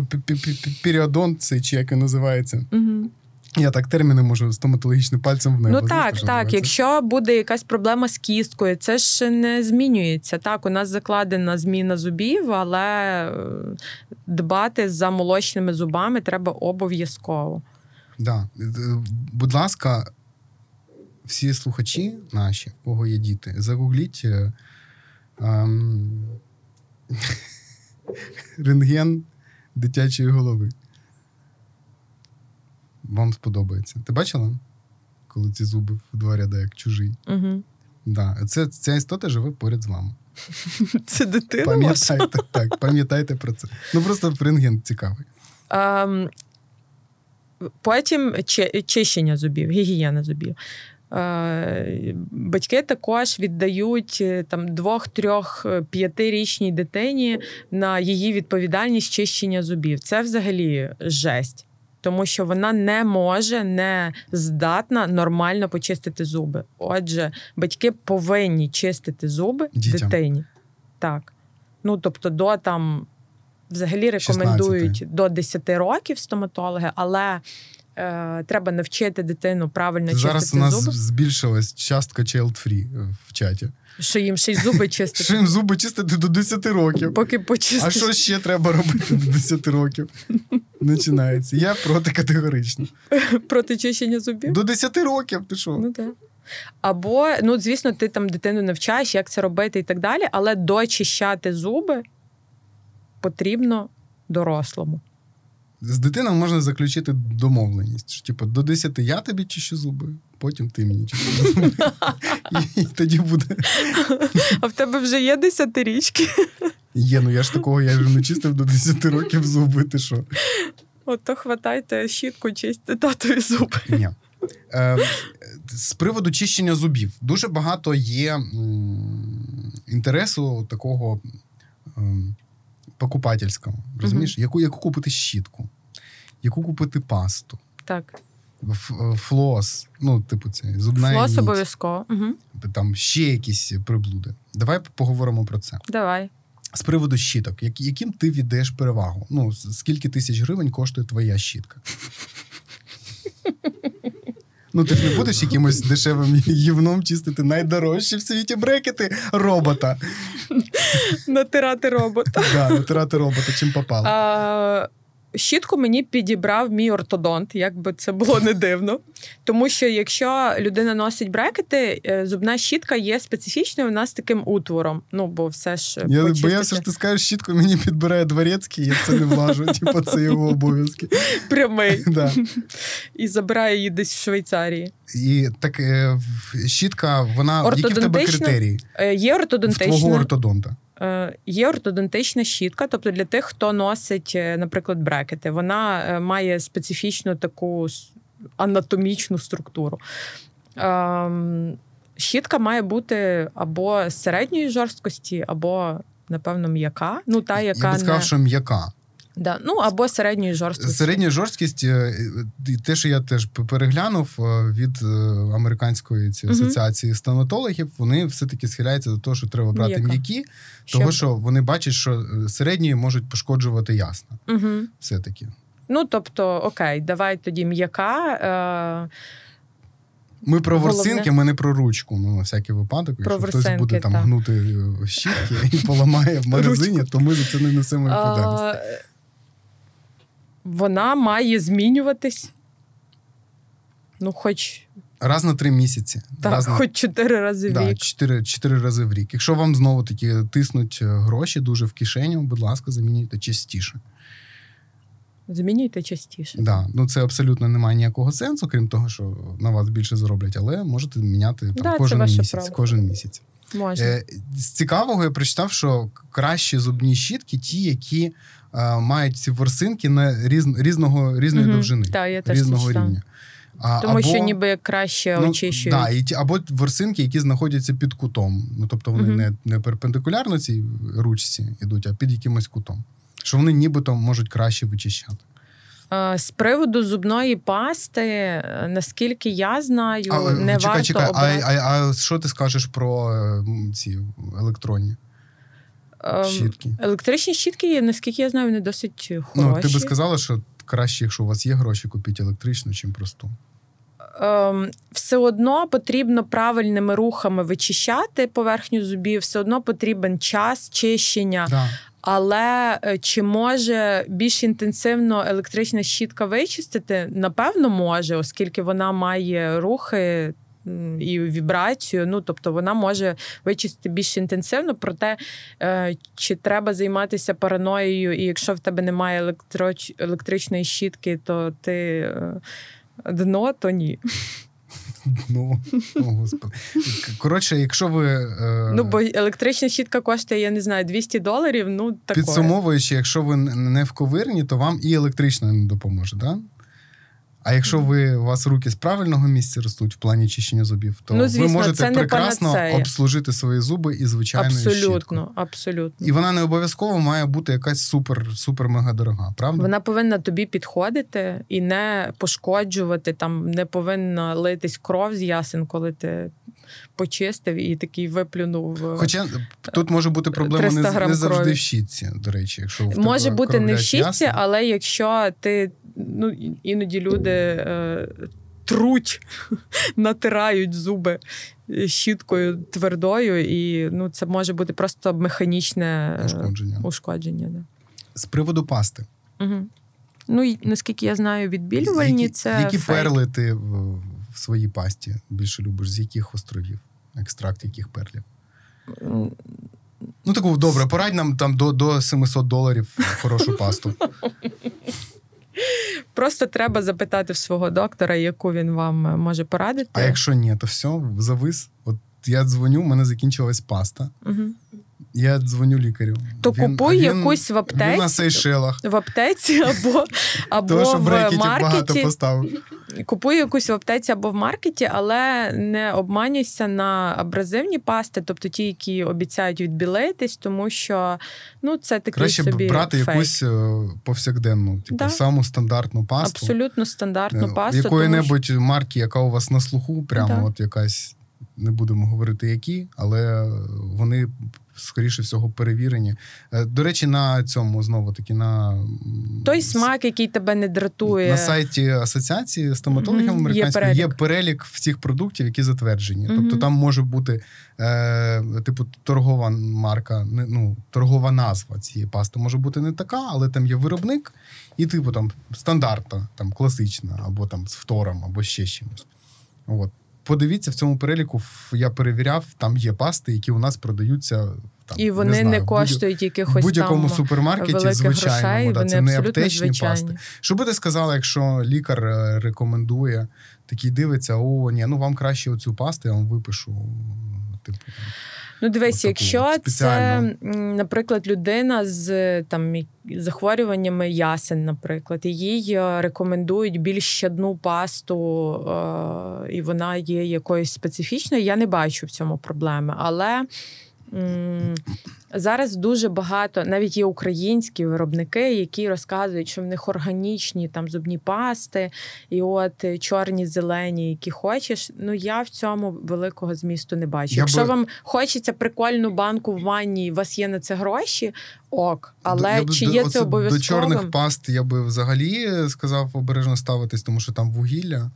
періодонт цей чи як він називається. Угу. Я так терміни можу стоматологічним пальцем в небо. Ну так, так. Називається. Якщо буде якась проблема з кісткою, це ж не змінюється. Так, у нас закладена зміна зубів, але е, дбати за молочними зубами треба обов'язково. Да. Е, будь ласка, всі слухачі наші, у кого є діти, загугліть е, ем, рентген дитячої голови вам сподобається. Ти бачила, коли ці зуби в два ряди, як чужий? Угу. Да. Це, Ця істота живе поряд з вами. Це дитина. Пам'ятайте так, пам'ятайте про це. Ну просто рентген цікавий. Um, потім чищення зубів, гігієна зубів. Батьки також віддають е, там двох, трьох, е, п'ятирічній дитині на її відповідальність чищення зубів. Це взагалі жесть тому що вона не може, не здатна нормально почистити зуби. Отже, батьки повинні чистити зуби Дітям. дитині. Так. Ну тобто, до там взагалі рекомендують 16. до 10 років стоматологи, але е, треба навчити дитину правильно Зараз чистити зуби. Зараз у нас збільшилась частка child-free в чаті. Що їм ще й зуби чистити. Що їм зуби чистити до 10 років. Поки почистити. А що ще треба робити до 10 років? Починається. Я проти категорично. Проти чищення зубів? До 10 років, ти що? Ну так. Або, ну, звісно, ти там дитину навчаєш, як це робити і так далі, але дочищати зуби потрібно дорослому. З дитиною можна заключити домовленість. що, Типу, до 10 я тобі чищу зуби, потім ти мені І, і тоді буде. А в тебе вже є десятирічки? Є, ну я ж такого, я ж не чистив до 10 років зуби, ти що? Ото хватайте щітку, чисти татові зуби. Ні. Е, З приводу чищення зубів дуже багато є м, інтересу такого м, покупательського. Розумієш, яку, яку купити щітку, яку купити пасту, Так. флос, ну, типу, це зубна Флос обов'язково. Угу. там ще якісь приблуди. Давай поговоримо про це. Давай. З приводу щіток, як- яким ти віддаєш перевагу? Ну, скільки тисяч гривень коштує твоя щітка? Ну, ти ж не будеш якимось дешевим гівном чистити найдорожчі в світі брекети робота. Натирати робота. Да, натирати робота, чим попало. Щітку мені підібрав мій ортодонт, як би це було не дивно. Тому що якщо людина носить брекети, е, зубна щітка є специфічною у нас таким утвором. Ну, бо все ж Я почистити боявся, що ти скажеш, щітку мені підбирає дворецький, я це не влажу. Типу, це його обов'язки. прямий Да. і забирає її десь в Швейцарії. І так е, щітка, вона які в тебе критерії? Е, Є В твого ортодонта. Е, є ортодонтична щітка, тобто для тих, хто носить, е, наприклад, брекети. Вона е, має специфічну таку анатомічну структуру. Ем, Щітка має бути або середньої жорсткості, або, напевно, м'яка. Ну, та, яка Я би сказав, не... що м'яка. Да, ну, або середньої жорсткості. Середня жорсткість, е, і те, що я теж переглянув е, від е, американської цієї асоціації стоматологів, вони все-таки схиляються до того, що треба брати м'які, того що вони бачать, що середні можуть пошкоджувати ясно. Мгм. Все-таки. Ну, тобто, окей, давай тоді м'яка. Е, Ми про Головне- ворсинки, ми не про ручку. Ну, на всякий випадок, Про якщо хтось буде там так. гнути щітки і поламає в магазині, то ми за це не несемо відповідальність. Вона має змінюватись. Ну, хоч, Раз на три місяці. так, раз на хоч чотири рази в Да, рік. 4, 4 рази в рік. Якщо вам знову таки тиснуть е, гроші дуже в кишеню, будь ласка, замінюйте частіше. Змінюйте частіше. Да. Ну це абсолютно не має ніякого сенсу, крім того, що на вас більше зароблять, але можете міняти там Да, це кожен місяць. право. Кожен місяць. Можна. Е, з цікавого я прочитав, що кращі зубні щітки ті, які мають ці ворсинки на різ, різного, різної Мгм. довжини, Так, я теж різного читала. рівня. А, Тому що ніби краще Ну, очищують. Да, і ті, або ворсинки, які знаходяться під кутом. Ну, тобто вони Мгм. не, не перпендикулярно цій ручці йдуть, а під якимось кутом. Що вони нібито можуть краще вичищати. Е, З приводу зубної пасти, е, наскільки я знаю, А, е, не чекай, варто чекай, а, а, а що ти скажеш про е, ці електронні щітки? Електричні щітки, наскільки я знаю, вони досить хороші. Ну, ти би сказала, що краще, якщо у вас є гроші, купіть електричну, чим просту. ем, все одно потрібно правильними рухами вичищати поверхню зубів, все одно потрібен час чищення. Да. Але е, чи може більш інтенсивно електрична щітка вичистити? Напевно, може, оскільки вона має рухи. І вібрацію, ну тобто вона може вичистити більш інтенсивно. Проте е, чи треба займатися параноєю, і якщо в тебе немає електроч... електричної щітки, то ти е, дно, то ні. Ну, о, господи. Коротше, якщо ви е, Ну бо електрична щітка коштує, я не знаю, 200 доларів. Ну таке. підсумовуючи, якщо ви не в ковирні, то вам і електрична не допоможе, да? А якщо ви у вас руки з правильного місця ростуть в плані чищення зубів, то Ну, звісно, ви можете це прекрасно панацея. обслужити свої зуби і звичайною щіткою. абсолютно, абсолютно. І вона не обов'язково має бути якась супер супер мега дорога, правда? Вона повинна тобі підходити і не пошкоджувати. Там не повинна литись кров з ясен, коли ти почистив і такий виплюнув. е, Хоча тут може бути проблема не, не завжди крові. в щітці, до речі, якщо в Може бути не в щітці, але якщо ти ну іноді люди е, труть, натирають зуби щіткою твердою, і ну це може бути просто механічне е, Ушкодження. ушкодження. Да. З приводу пасти. Угу. Ну і наскільки я знаю, відбілювальні які, це які фейк. Перли ти в, в своїй пасті більше любиш? З яких островів? Екстракт яких перлів? Ну, таку добре, порадь нам там до, до 700 доларів хорошу пасту. Просто треба запитати в свого доктора, яку він вам може порадити. А якщо ні, то все, завис. От я дзвоню, в мене закінчилась паста. Угу. Я дзвоню лікарю. То він, купуй він, якусь в аптеці він на Сейшелах. в аптеці або або То, що в маркеті. багато поставив. Купуй якусь в аптеці або в маркеті, але не обманюйся на абразивні пасти, тобто ті, які обіцяють відбілитись, тому що ну це такий Краще собі брати фейк. якусь е, повсякденну, типу да. саму стандартну пасту. Абсолютно стандартну е, пасту. Якої-небудь тому... марки, яка у вас на слуху, прямо да. от якась. Не будемо говорити, які, але вони скоріше всього перевірені. Е, до речі, на цьому знову таки на той смак, який тебе не дратує на сайті асоціації стоматологів mm-hmm. є, є перелік всіх продуктів, які затверджені. Mm-hmm. Тобто там може бути е, типу торгова марка, ну торгова назва цієї пасти може бути не така, але там є виробник, і типу там стандартна, там класична, або там з втором, або ще чимось. От подивіться в цьому переліку. Я перевіряв, там є пасти, які у нас продаються. Там, І вони не, знаю, не коштують якихось в будь-якому там супермаркеті, звичайно, да, це не аптечні звичайні. пасти. Що би ти сказала, якщо лікар е, рекомендує, такий дивиться, о, ні, ну вам краще оцю пасту, я вам випишу. Типу, Ну, дивись, якщо це, наприклад, людина з там захворюваннями ясен, наприклад, і їй е, рекомендують більш щадну пасту, е- і вона є якоюсь специфічною, я не бачу в цьому проблеми. Але Зараз дуже багато, навіть є українські виробники, які розказують, що в них органічні там зубні пасти, і от е, чорні, зелені, які хочеш. Ну я в цьому великого змісту не бачу. Я Якщо би... вам хочеться прикольну банку в ванні, у вас є на це гроші, ок. Але я чи є це обов'язково? До чорних паст я би взагалі сказав обережно ставитись, тому що там вугілля.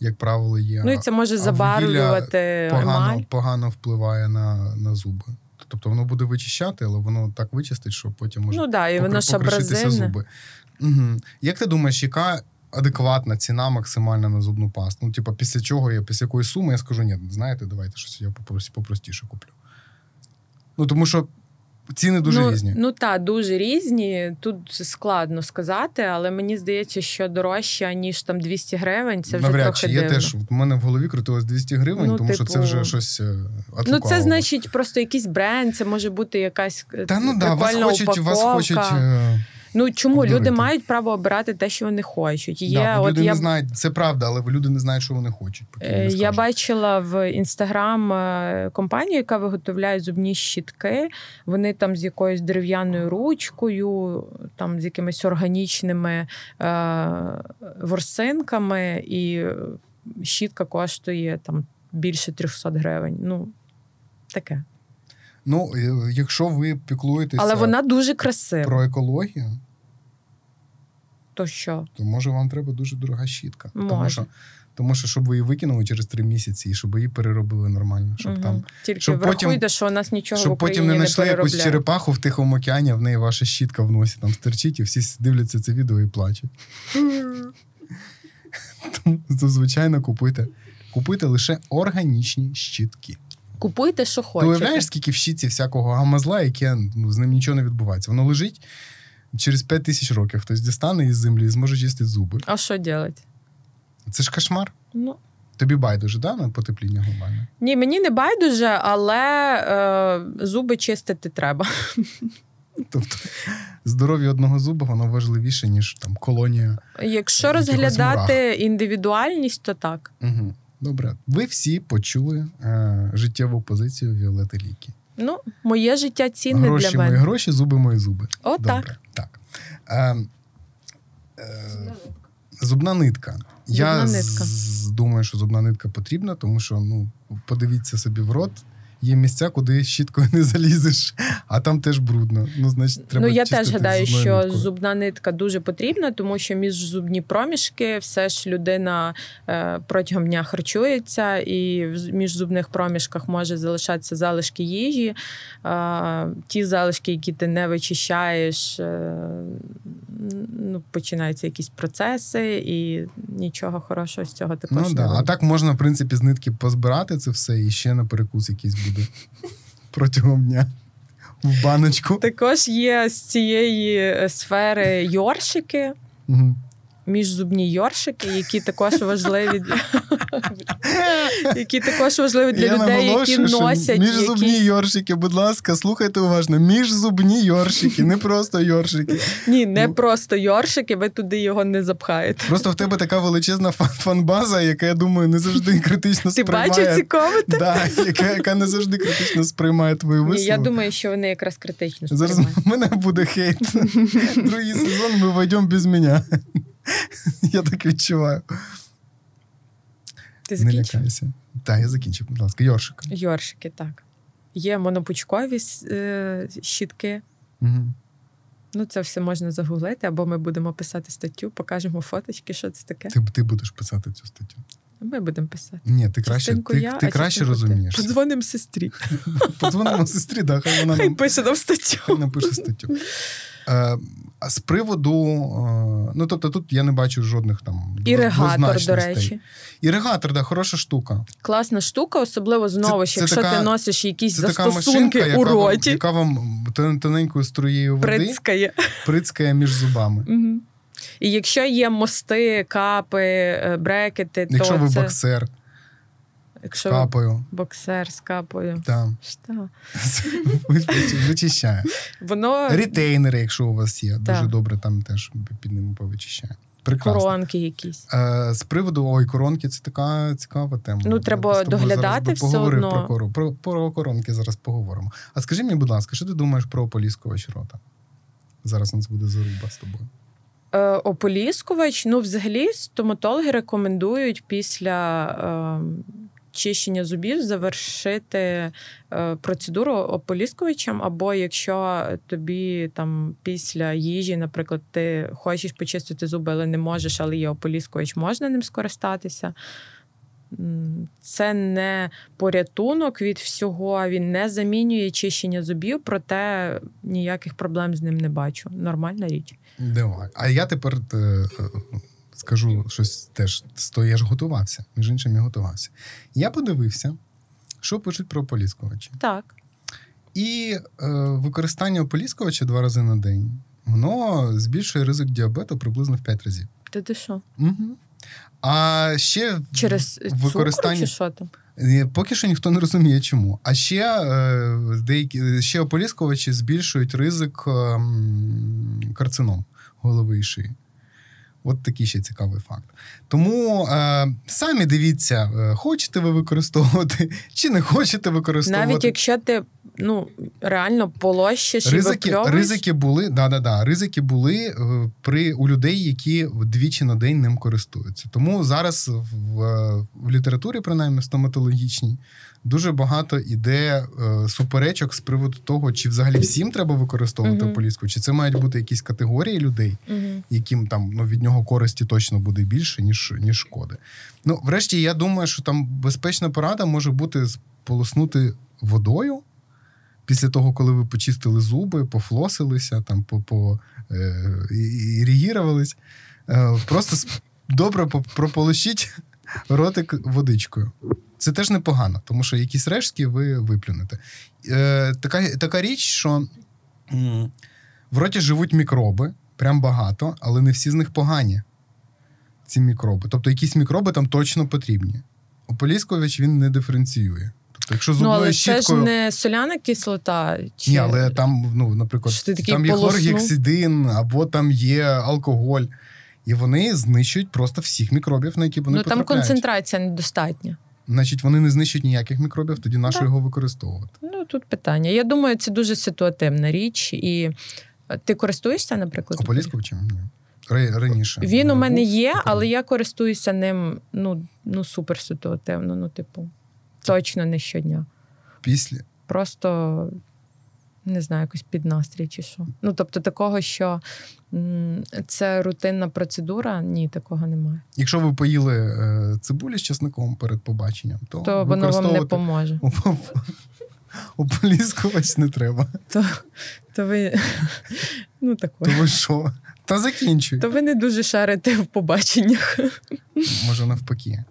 Як правило, є. Ну і це може забарвлювати погано, погано впливає на на зуби. Тобто воно буде вичищати, але воно так вичистить, що потім може ну, да, і воно покришитися зуби. Угу. Як ти думаєш, яка адекватна ціна максимальна на зубну пасту? Ну, типу, після чого я після якої суми я скажу, ні, знаєте, давайте щось я попростіше куплю. Ну, тому що Ціни дуже ну, різні. Ну так, дуже різні. Тут складно сказати, але мені здається, що дорожче, ніж там 200 гривень. Це вже Навряд трохи чи є дивно. теж. У мене в голові крутилось 200 гривень, ну, тому типу... що це типу, вже щось. Атлукало. Ну, це значить просто якийсь бренд, це може бути якась Та ну да, вас хочуть, вас хочуть. Ну чому Обдурити. люди мають право обирати те, що вони хочуть? Є, да, от люди я... не знають, це правда, але люди не знають, що вони хочуть. Поки не я бачила в інстаграм е, компанію, яка виготовляє зубні щітки. Вони там з якоюсь дерев'яною ручкою, там з якимись органічними е- ворсинками, і щітка коштує там більше 300 гривень. Ну таке. Ну, е, якщо ви піклуєтеся Але вона дуже красива. про екологію, то що? То може вам треба дуже дорога щітка. Може. Тому що, тому що щоб ви її викинули через три місяці, і щоб її переробили нормально. Щоб угу. там тільки щоб врахуйте, потім, що у нас нічого щоб в Україні потім не знайшли якусь черепаху в тихому океані, в неї ваша щітка в носі там стерчить, і всі дивляться це відео і плачуть. Тому, звичайно, купуйте. Купуйте лише органічні щітки. Купуйте, що хочете. Ти уявляєш, скільки в щитці всякого гамазла, яке ну, з ним нічого не відбувається. Воно лежить через 5 тисяч років. Хтось дістане із землі і зможе чистити зуби. А що робити? Це ж кошмар. Ну. Тобі байдуже, да, на потепління глобальне? Ні, мені не байдуже, але е, зуби чистити треба. Тобто здоров'я одного зуба воно важливіше, ніж там колонія. Якщо розглядати мурах. індивідуальність, то так. Угу. Добре, ви всі почули е, життєву позицію Віолети Ліки. Ну, моє життя цінне гроші для мене. мої гроші, зуби мої зуби. О, Добре, так. так. Е, е, Зубна нитка. Зубна Я нитка. З, думаю, що зубна нитка потрібна, тому що ну, подивіться собі в рот є місця, куди щіткою не залізеш, а там теж брудно. Ну, значить, треба Ну, я теж гадаю, що ниткою. зубна нитка дуже потрібна, тому що міжзубні проміжки все ж людина е, протягом дня харчується, і в міжзубних проміжках може залишатися залишки їжі. Е, ті залишки, які ти не вичищаєш, е, ну, починаються якісь процеси, і нічого хорошого з цього також. Ну, не да. буде. А так можна, в принципі, з нитки позбирати це все і ще на перекус якийсь буде буде протягом дня. В баночку. Також є з цієї е, сфери йоршики. Міжзубні йоршики, які також важливі для які також важливі для людей, які носять Міжзубні йоршики, будь ласка, слухайте уважно. Міжзубні йоршики, не просто йоршики. Ні, не Ну. просто йоршики, ви туди його не запхаєте. Просто в тебе така величезна фан- фанбаза, яка, я думаю, не завжди критично Ти сприймає. бачив ці коменти? Да, яка, яка не завжди критично сприймає твої Ні, я думаю, що вони якраз критично Зараз в мене буде хейт. Другий сезон ми войдемо без мене. Я так відчуваю. Ти Не лякайся. Так, я закінчив, будь ласка. Йоршик. Йоршики, так. Є монопучкові е, щітки. Угу. Ну, це все можна загуглити, або ми будемо писати статтю, покажемо фоточки, що це таке. Ти, ти будеш писати цю статтю. Ми будемо писати. Ні, ти краще, ти, я, ти краще розумієш. Подзвонимо сестрі. Подзвонимо сестрі, да, хай вона Хай пише нам статтю. хай напише статтю. А з приводу, е, ну тобто тут я не бачу жодних там Іригатор, до речі. Іригатор, да, хороша штука. Класна штука, особливо знову ж, якщо така- ти носиш якісь Це така застосунки машинка, у яка вам, роті, яка вам тоненькою струєю води прицькає. прицькає між зубами. Мгм. І якщо є мости, капи, е, брекети, то Якщо ви це... боксер, якщо капою, боксер з капою. там Що? вичищає. Воно Ретейнери, якщо у вас є, дуже добре там теж під ними повичищає. Прекрасно. коронки якісь. Е, з приводу ой, коронки, це така цікава тема. Ну, треба тобою доглядати все одно. Про, коро- про, про коронки зараз поговоримо. А скажи мені, будь ласка, що ти думаєш про ополіскувач рота? Зараз у нас буде заруба з тобою. Е, ополіскувач, ну, взагалі, стоматологи рекомендують після е, чищення зубів завершити е, процедуру ополіскувачем, або якщо тобі там після їжі, наприклад, ти хочеш почистити зуби, але не можеш, але є ополіскувач, можна ним скористатися. Це не порятунок від всього, він не замінює чищення зубів, проте ніяких проблем з ним не бачу. Нормальна річ. Давай. А я тепер е, е, скажу щось теж з того, я ж готувався. Між іншим, я готувався. Я подивився, що пишуть про ополіскувачі. Так. І е, використання ополіскувача два рази на день, воно збільшує ризик діабету приблизно в 5 разів. Ти ти що? Угу. А ще Через використання цукру чи що там? Е, Поки що ніхто не розуміє, чому. А ще е, деякі ще ополіскувачі збільшують ризик ем, карцином голови і шиї. От такий ще цікавий факт. Тому е, самі дивіться, е, хочете ви використовувати чи не хочете використовувати. Навіть якщо ти ну, реально полощиш і Ризики, випльовуєш, ризики були, да, да, да, ризики були е, при у людей, які двічі на день ним користуються. Тому зараз в, е, в літературі, принаймні стоматологічній, дуже багато іде е, суперечок з приводу того, чи взагалі всім треба використовувати Мгм. ополіску, чи це мають бути якісь категорії людей, Мгм. яким там ну, від нього користі точно буде більше, ніж, ніж шкоди. Ну, врешті, я думаю, що там безпечна порада може бути сполоснути водою. Після того, коли ви почистили зуби, пофлосилися, там по, по е, е, просто добре по- прополощіть ротик водичкою. Це теж непогано, тому що якісь рештки ви виплюнете. Е, така, така річ, що в роті живуть мікроби, прям багато, але не всі з них погані. Ці мікроби. Тобто якісь мікроби там точно потрібні. Ополіскувач він не диференціює. Тобто, якщо Ну, зубною але це ж не соляна кислота. Чи... Ні, але там, ну, наприклад, там є хлоргексидин, або там є алкоголь. І вони знищують просто всіх мікробів, на які вони ну, там концентрація недостатня. Значить, вони не знищують ніяких мікробів, тоді на що його використовувати? Ну, тут питання. Я думаю, це дуже ситуативна річ. І е, ти користуєшся, наприклад? Ополіскувачем? Ні. Раніше. Він у мене є, але я користуюся ним ну, ну супер ситуативно. Ну, типу, точно не щодня. Після. Просто не знаю, якось під настрій чи що. Ну, тобто, такого, що це рутинна процедура, ні, такого немає. Якщо ви поїли е, цибулі з чесником перед побаченням, то, То воно вам не поможе. оп- Ополіскувач не треба. То, то ви ну То ви що? Та закінчуй. То ви не дуже шарите в побаченнях. Може, навпаки.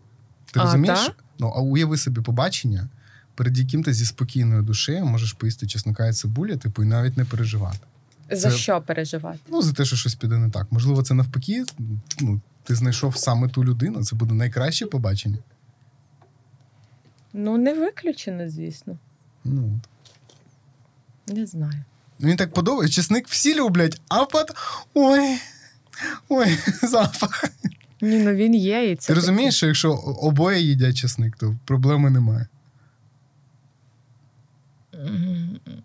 Ти А, розумієш? та? Ну, а уяви собі побачення, перед яким ти зі спокійною душею можеш поїсти чеснока і цибулі, типу, і навіть не переживати. За що переживати? Ну, за те, що щось піде не так. Можливо, це навпаки. Ну, ти знайшов саме ту людину, це буде найкраще побачення. Ну, не виключено, звісно. Ну, Не знаю. Він так подобається. Чесник всі люблять, а пот... Ой, ой, запах. Ні, ну він є. і це Ти розумієш, що якщо обоє їдять чесник, то проблеми немає.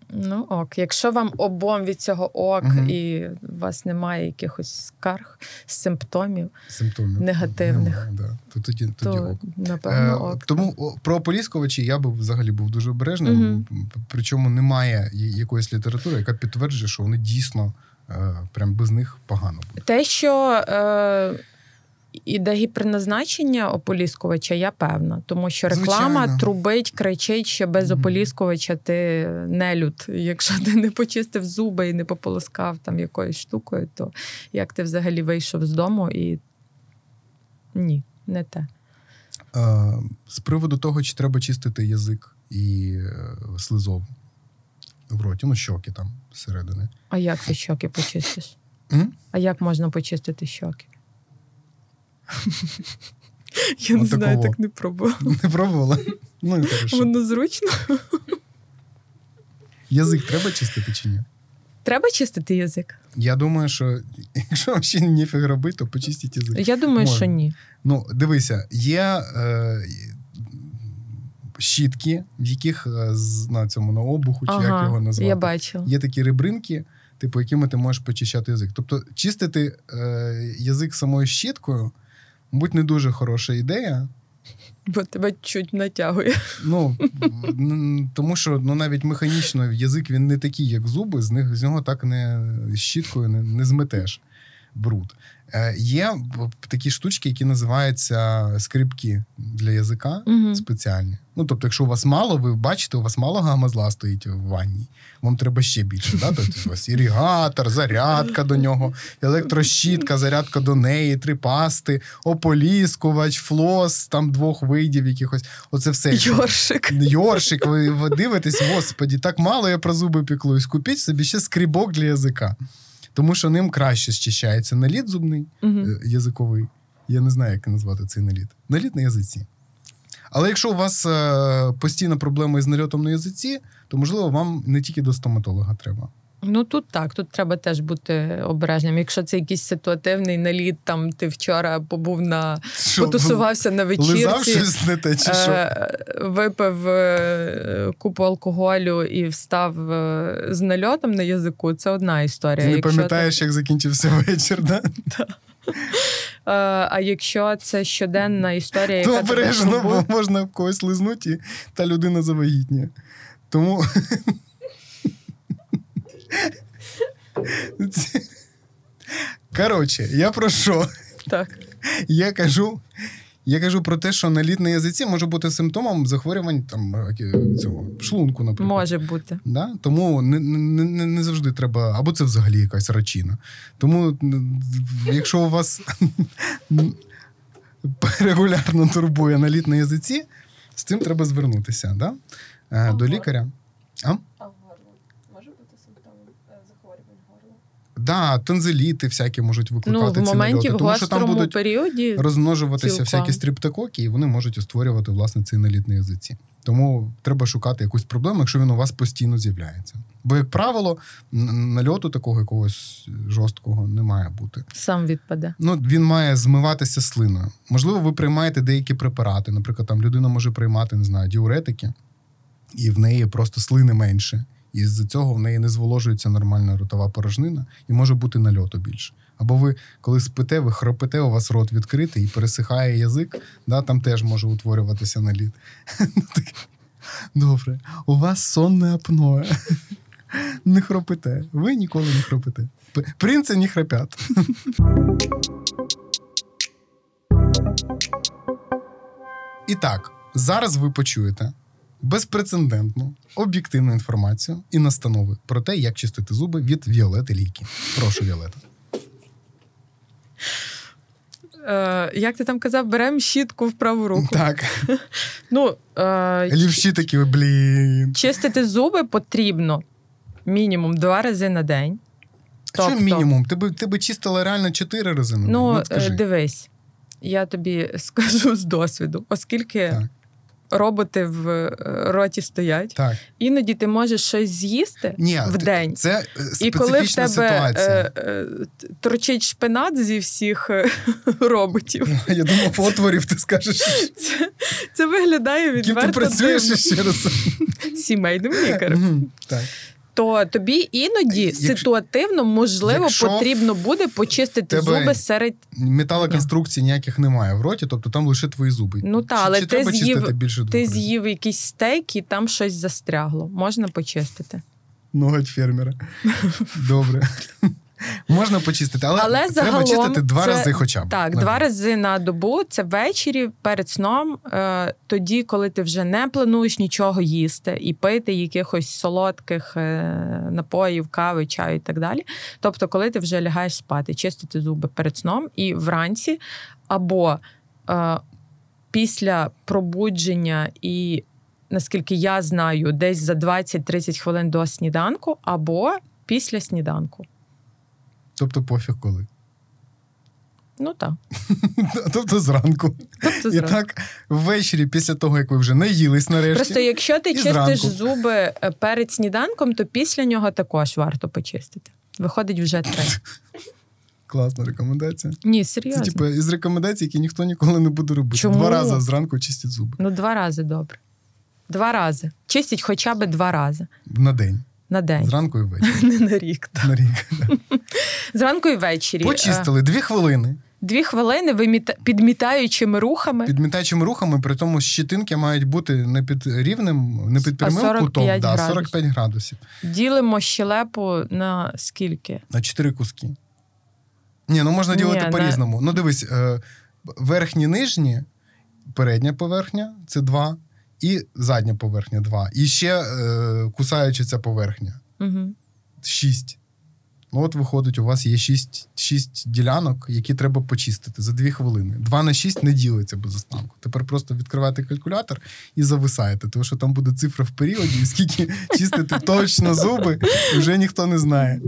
Ну ок, якщо вам обом від цього ок, угу. і у вас немає якихось скарг, симптомів, симптомів негативних, немає, да. то тоді то, тоді ок. Напевно, е, ок. Тому про Полісковичі я би взагалі був дуже обережним. Угу. Причому немає якоїсь літератури, яка підтверджує, що вони дійсно е, прям без них погано буде. Те, що е, іде гіперназначення ополіскувача, я певна, тому що реклама Звичайно. трубить, кричить, що без ополіскувача ти не люд. Якщо ти не почистив зуби і не пополоскав там якоюсь штукою, то як ти взагалі вийшов з дому і ні, не те. З приводу того, чи треба чистити язик і е, слизов в роті, ну щоки там зсередини. А як ти щоки почистиш? М? А як можна почистити щоки? Я не знаю, так не пробувала. Не пробувала? Ну, і хорошо. Воно зручно. Язик треба чистити чи ні? Треба чистити язик? Я думаю, що якщо ще ніфіг робити, то почистіть язик. Я думаю, Можна. що ні. Ну, дивися, є е, щітки, в яких е, на цьому на обуху, чи як його Ага, назвати, я бачила. є такі ребринки, типу, якими ти можеш почищати язик. Тобто, чистити е, язик самою щіткою, мабуть, не дуже хороша ідея. Бо тебе чуть натягує. Ну, тому що ну, навіть механічно язик він не такий, як зуби, з, них, з нього так не щіткою не, не зметеш бруд. Е, є такі штучки, які називаються скрипки для язика Мгм. спеціальні. Ну, тобто, якщо у вас мало, ви бачите, у вас мало гамма зла стоїть в ванні. Вам треба ще більше. Да? Тобто, у вас іригатор, зарядка до нього, електрощітка, зарядка до неї, три пасти, ополіскувач, флос, там двох видів якихось. Оце все. Йоршик. Йоршик, ви, ви дивитесь, господі, так мало я про зуби піклуюсь. Купіть собі ще скрібок для язика. Тому що ним краще зчищається наліт зубний, е, язиковий. Я не знаю, як назвати цей наліт. Наліт на язиці. Але якщо у вас е, постійна проблема із нальотом на язиці, то можливо вам не тільки до стоматолога треба. Ну тут так, тут треба теж бути обережним. Якщо це якийсь ситуативний наліт, там ти вчора побув на Що, потусувався на вечірці. щось не те, чи що? Е, Випив е, купу алкоголю і встав е, з нальотом на язику. Це одна історія. Ти не Якщо пам'ятаєш, як закінчився вечір, да? Е, А якщо це щоденна історія, То яка тебе обережно, бо можна в когось лизнути, і та людина завагітніє. Тому. Коротше, я про що? так. Я кажу, я кажу про те, що наліт на язиці може бути симптомом захворювань там, е, цього, шлунку, наприклад. Може бути. Да? Тому не, не, не, завжди треба, або це взагалі якась рачина. Тому, якщо у вас регулярно турбує наліт на язиці, з цим треба звернутися да? Е, до лікаря. А? А в горло може бути симптомом захворювань горла? Да, тонзиліти всякі можуть викликати Ну, в ці моменті нальоти, в тому що там будуть періоді розмножуватися цілком. всякі стріптококи, і вони можуть створювати власне цей наліт на язиці. Тому треба шукати якусь проблему, якщо він у вас постійно з'являється. Бо, як правило, нальоту такого якогось жорсткого не має бути. сам відпаде. Ну, він має змиватися слиною. Можливо, ви приймаєте деякі препарати. Наприклад, там людина може приймати, не знаю, діуретики, і в неї просто слини менше. І з цього в неї не зволожується нормальна ротова порожнина, і може бути нальоту більше. Або ви, коли спите, ви хропите, у вас рот відкритий і пересихає язик, да, там теж може утворюватися наліт. Добре, у вас сонне апноe. Не хропите. Ви ніколи не хропите. П- Принци не храпять. І так, зараз ви почуєте безпрецедентну, об'єктивну інформацію і настанови про те, як чистити зуби від Віолети Лійки. Прошу, Віолета. Е, як ти там казав, беремо щітку в праву руку. Так, Ну, е, лівші такі, блін. чистити зуби потрібно мінімум два рази на день. Тобто... Що мінімум? Ти би ти би чистила реально чотири рази? на Ну, ну дивись, я тобі скажу з досвіду, оскільки так роботи в е, роті стоять. Так. Іноді ти можеш щось з'їсти Ні, в день. Це І коли в тебе ситуація. Е, е, торчить шпинат зі всіх е, роботів. Я думав, потворів ти скажеш. Це це виглядає відверто. Ким ти працюєш ще раз? Сімейним лікарем. Так то тобі іноді якщо, ситуативно можливо якщо потрібно буде почистити зуби серед металоконструкцій ніяких немає в роті, тобто там лише твої зуби. Ну так, але чи ти з'їв більше ти з'їв якийсь стейк і там щось застрягло. Можна почистити. Ноготь фермера. Добре. Можна почистити, але, але треба чистити два це, рази хоча б. Так, два рази на добу це ввечері перед сном, е, тоді, коли ти вже не плануєш нічого їсти і пити якихось солодких е, напоїв, кави, чаю і так далі. Тобто, коли ти вже лягаєш спати, чистити зуби перед сном і вранці, або е, після пробудження і. Наскільки я знаю, десь за 20-30 хвилин до сніданку або після сніданку. Тобто пофіг коли. Ну так. Тобто зранку. Тобто зранку. І так ввечері, після того, як ви вже наїлись нарешті. Просто якщо ти чистиш зранку. зуби е, перед сніданком, то після нього також варто почистити. Виходить вже три. Класна рекомендація. Ні, серйозно. Це типу із рекомендацій, які ніхто ніколи не буде робити. Чому? Два рази зранку чистять зуби. Ну, два рази добре. Два рази. Чистять хоча б два рази. На день. На день. Зранку і ввечері. Не на рік. Так. На рік. Зранку і ввечері. Почистили дві хвилини. Дві хвилини виміта... підмітаючими рухами. Підмітаючими рухами, при тому щитинки мають бути не під рівнем, не під прямим кутом, да, 45 градусів. Ділимо щелепу на скільки? На чотири куски. Ні, ну можна ділити Ні, по-різному. На... Ну, дивись, е, верхні, нижні, передня поверхня це два і задня поверхня 2. І ще е, кусаючи ця поверхня. Угу. 6. Ну, от виходить, у вас є 6 6 ділянок, які треба почистити за 2 хвилини. 2 на 6 не ділиться без останку. Тепер просто відкриваєте калькулятор і зависаєте, тому що там буде цифра в періоді, і скільки чистити точно зуби, вже ніхто не знає.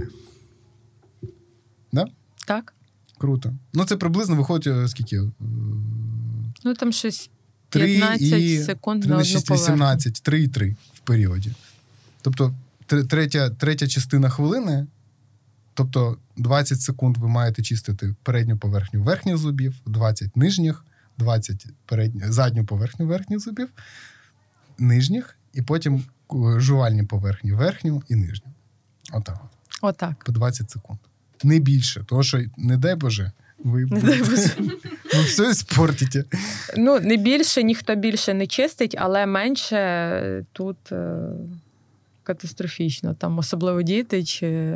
Да? Так. Круто. Ну, це приблизно виходить е, скільки? Ну, там щось 15 і секунд 3 на 6, 18, 3 і 3 в періоді. Тобто третя третя частина хвилини, тобто 20 секунд ви маєте чистити передню поверхню верхніх зубів, 20 нижніх, 20 передню, задню поверхню верхніх зубів, нижніх, і потім жувальні поверхні верхню і нижню. Отак. Отак. По 20 секунд. Не більше, тому що, не дай Боже, ви ви все спортите. Ну, не більше, ніхто більше не чистить, але менше тут е, катастрофічно. Там особливо діти чи.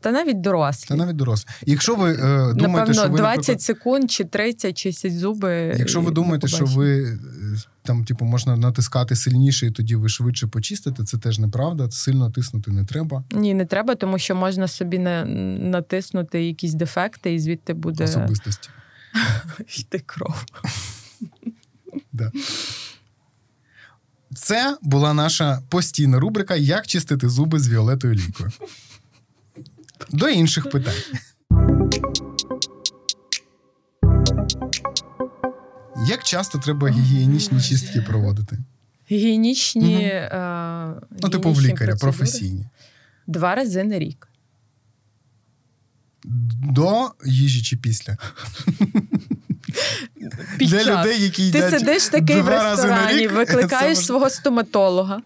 Та навіть дорослі. Та навіть дорослі. Якщо ви е, думаєте, Напевно, що ви 20 наприклад... секунд чи 30 чистять зуби. Якщо ви думаєте, що ви там, типу, можна натискати сильніше, і тоді ви швидше почистите, це теж неправда. Сильно тиснути не треба. Ні, не треба, тому що можна собі на, натиснути якісь дефекти, і звідти буде особистості. Йти кров. Да. Це була наша постійна рубрика Як чистити зуби з Віолетою Лікою. До інших питань. Як часто треба гігієнічні чистки проводити? Гігієнічні. Угу. Е, ну, типу, в лікаря, процедури? професійні. Два рази на рік. До їжі чи після? Під Для час. людей, які Ти сидиш такий в ресторані, рік, викликаєш свого стоматолога.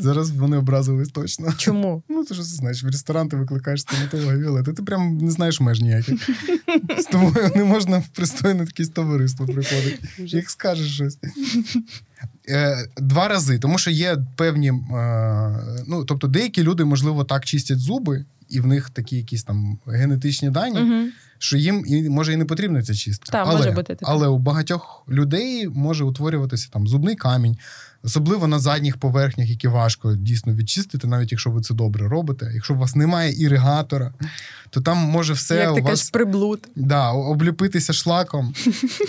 Зараз вони образились точно. Чому? Ну, ти ж знаєш, в ресторан ти викликаєш стоматолога Віолета, ти прям не знаєш меж ніяких. З тобою не можна в пристойне якесь товариство приходить. Як скажеш щось. Е, два рази, тому що є певні. Е, ну, Тобто, деякі люди, можливо, так чистять зуби, і в них такі якісь там генетичні дані, що їм і може і не потрібна ця чистка. Так, але, може бути таке. але у багатьох людей може утворюватися там зубний камінь, особливо на задніх поверхнях, які важко дійсно відчистити, навіть якщо ви це добре робите. Якщо у вас немає іригатора, то там може все Як у ти вас кажеш, приблуд. да, обліпитися шлаком,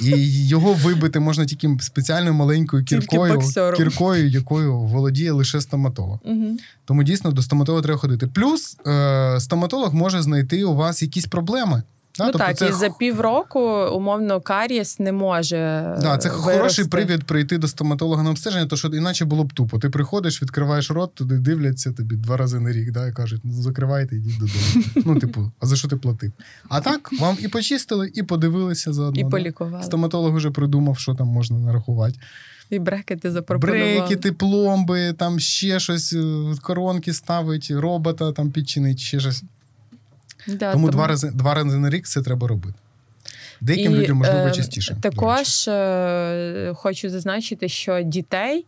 і його вибити можна тільки спеціальною маленькою кіркою, кіркою, якою володіє лише стоматолог. Угу. Тому дійсно до стоматолога треба ходити. Плюс е, стоматолог може знайти у вас якісь проблеми. Да? Ну тобто так, це і за півроку, умовно, карієс не може. Да, це вирости. хороший привід прийти до стоматолога на обстеження, то що іначе було б тупо. Ти приходиш, відкриваєш рот, туди дивляться тобі два рази на рік, да, і кажуть, ну закривайте, йдіть додому. Ну, типу, а за що ти платив? А так, вам і почистили, і подивилися заодно. І да. полікували. Стоматолог вже придумав, що там можна нарахувати. І брекети запропонували. Брекети, пломби, там ще щось, е, коронки ставить, робота там підчинить, ще щось. Да, тому два рази, два рази на рік це треба робити. Деяким І, людям, можливо, е, частіше. Також е, хочу зазначити, що дітей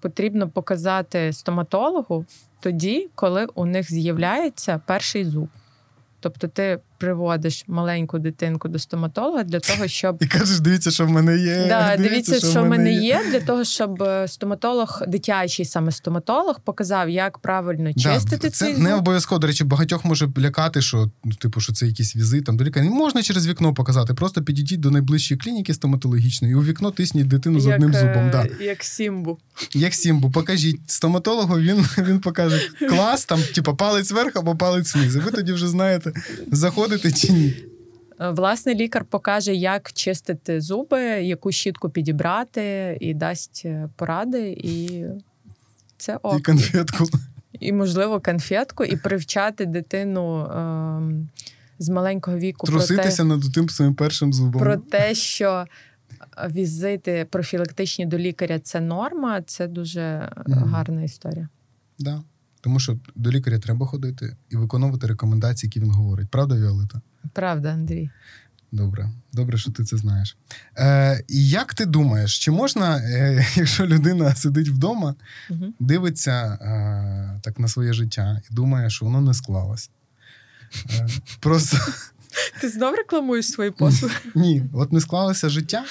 потрібно показати стоматологу тоді, коли у них з'являється перший зуб. Тобто ти приводиш маленьку дитинку до стоматолога для того, щоб І кажеш, дивіться, що в мене є. Да, дивіться, що в мене є, для того, щоб е, стоматолог, дитячий саме стоматолог, показав, як правильно чистити Да, це цей не обов'язково. До речі, багатьох може лякати, що ну, типу, що це якийсь візит там до лікаря. Не можна через вікно показати. Просто підійдіть до найближчої клініки стоматологічної і у вікно тисніть дитину з одним е, зубом. Да. Як Сімбу. Як Сімбу, покажіть стоматологу, він, він покаже клас, там, типу, палець вверх або палець вниз. І ви тоді вже знаєте, заходите чи ні. Е, Власне, лікар покаже, як чистити зуби, яку щітку підібрати, і дасть е, поради, і це І конфетку. І, можливо, конфетку, і привчати дитину ем, з маленького віку про те, Труситися над тим своїм першим зубом. про те, що візити профілактичні до лікаря це норма, це дуже Мгм. гарна історія. Да. Тому що до лікаря треба ходити і виконувати рекомендації, які він говорить. Правда, Віолета? Правда, Андрій? Добре, добре, що ти це знаєш. Е, як ти думаєш, чи можна, е, якщо людина сидить вдома, Угу. дивиться е, так на своє життя і думає, що воно не склалось? Е, просто Ти знов рекламуєш свої послуги? ні, от не склалося життя,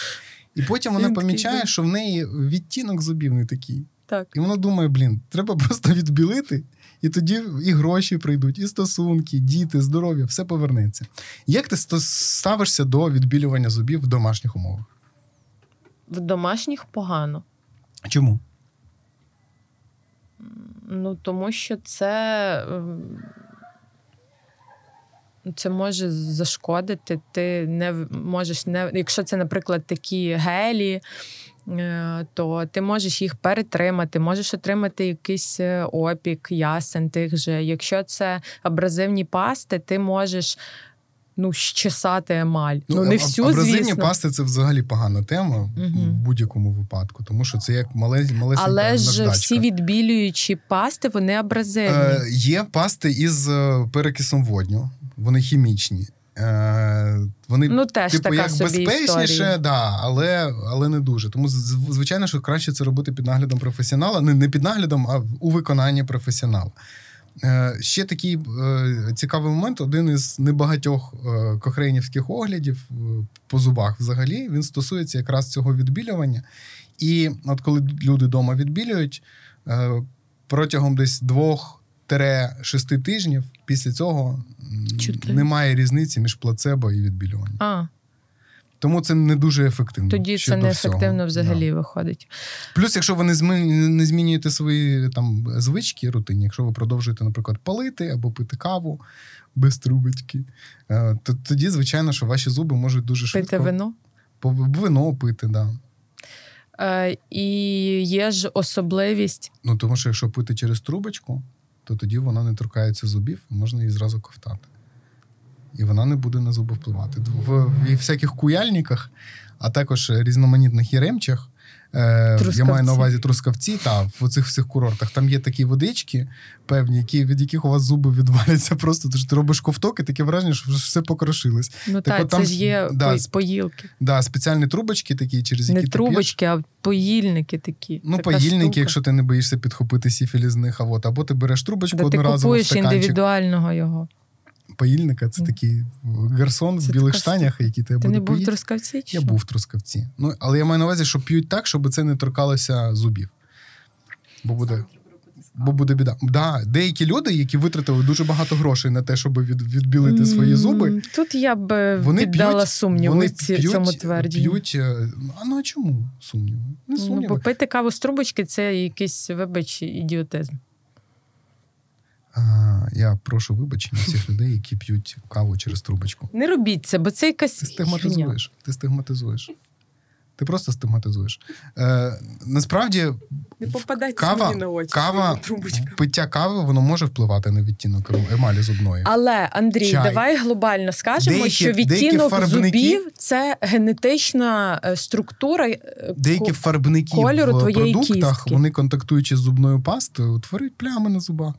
і потім вона помічає, що в неї відтінок зубів не такий. Так. І вона думає: блін, треба просто відбілити, і тоді і гроші прийдуть, і стосунки, діти, здоров'я, все повернеться. Як ти ставишся до відбілювання зубів в домашніх умовах? В домашніх погано. Чому? Ну, тому що це, ем, це може зашкодити. Ти не можеш не. Якщо це, наприклад, такі гелі, то ти можеш їх перетримати, можеш отримати якийсь е, опік, ясен тих же. Якщо це абразивні пасти, ти можеш. Ну, щесати емаль. Ну, не всю, абразивні звісно. пасти це взагалі погана тема в- Мгм. в будь-якому випадку, тому що це як мале, малесенька Але ж наждачка. всі відбілюючі пасти, вони абразивні. Е, є пасти із е, перекисом водню, вони хімічні. Е, вони ну, теж типу, така як собі безпечніше, історія. да, але, але не дуже. Тому звичайно, що краще це робити під наглядом професіонала. Не, не під наглядом, а у виконанні професіонала. Е, ще такий е, цікавий момент: один із небагатьох е, кохрейнівських оглядів по зубах взагалі він стосується якраз цього відбілювання. І от коли люди вдома відбілюють, е, протягом десь двох. Шести тижнів після цього Чотири. немає різниці між плацебо і відбілюванням. А, Тому це не дуже ефективно. тоді це щодо неефективно всього. взагалі Да. виходить. Плюс, якщо ви не не змінюєте свої там звички рутинні, якщо ви продовжуєте, наприклад, палити або пити каву без трубочки, е, то тоді, звичайно, що ваші зуби можуть дуже швидко Пити вино. вино пити, да. Е, і є ж особливість. Ну тому що якщо пити через трубочку, то тоді вона не торкається зубів, можна її зразу ковтати. І вона не буде на зуби впливати. В, в всяких куяльниках, а також різноманітних єремчах. Е, я маю на увазі трускавці, та в цих всіх курортах. Там є такі водички певні, які, від яких у вас зуби відваляться просто. Тож ти робиш ковток і таке враження, що все покрошилось. Ну Так так, от це там ж є да, поїлки. Да, спеціальні трубочки такі, через які Не ти п'єш. трубочки, а поїльники такі. Ну, Така поїльники, штука. якщо ти не боїшся підхопити сіфіліз з них, а от, або ти береш трубочку ти одноразово в купуєш стаканчик. індивідуального його. Паїльника. Це такий гарсон Це в білих така штанях, який тебе Ти буде не був в поїти. трускавці? Чи Я був в трускавці. Ну, але я маю на увазі, що п'ють так, щоб це не торкалося зубів. Бо буде, бо буде біда. Да, деякі люди, які витратили дуже багато грошей на те, щоб від, відбілити свої зуби, Тут я б е, вони піддала п'ють, сумніву вони ці, п'ють, цьому твердженню. П'ють, е, а ну а чому сумніви? Не Ну, сумніви. бо пити каву з трубочки це якийсь, вибач, ідіотизм. Я прошу вибачення всіх людей, які п'ють каву через трубочку. Не робіть це, бо це якась Ти стигматизуєш. Ти стигматизуєш. Ти просто стигматизуєш. Е, насправді, Не попадайте кава, мені на очі. кава, пиття кави воно може впливати на відтінок емалі зубної. Але Андрій, Чай. давай глобально скажемо, Деякі- що відтінок фарбники- зубів це генетична е, структура. е, Деякі фарбники кольору в твоєї продуктах, кістки. вони контактуючи з зубною пастою, утворюють плями на зубах.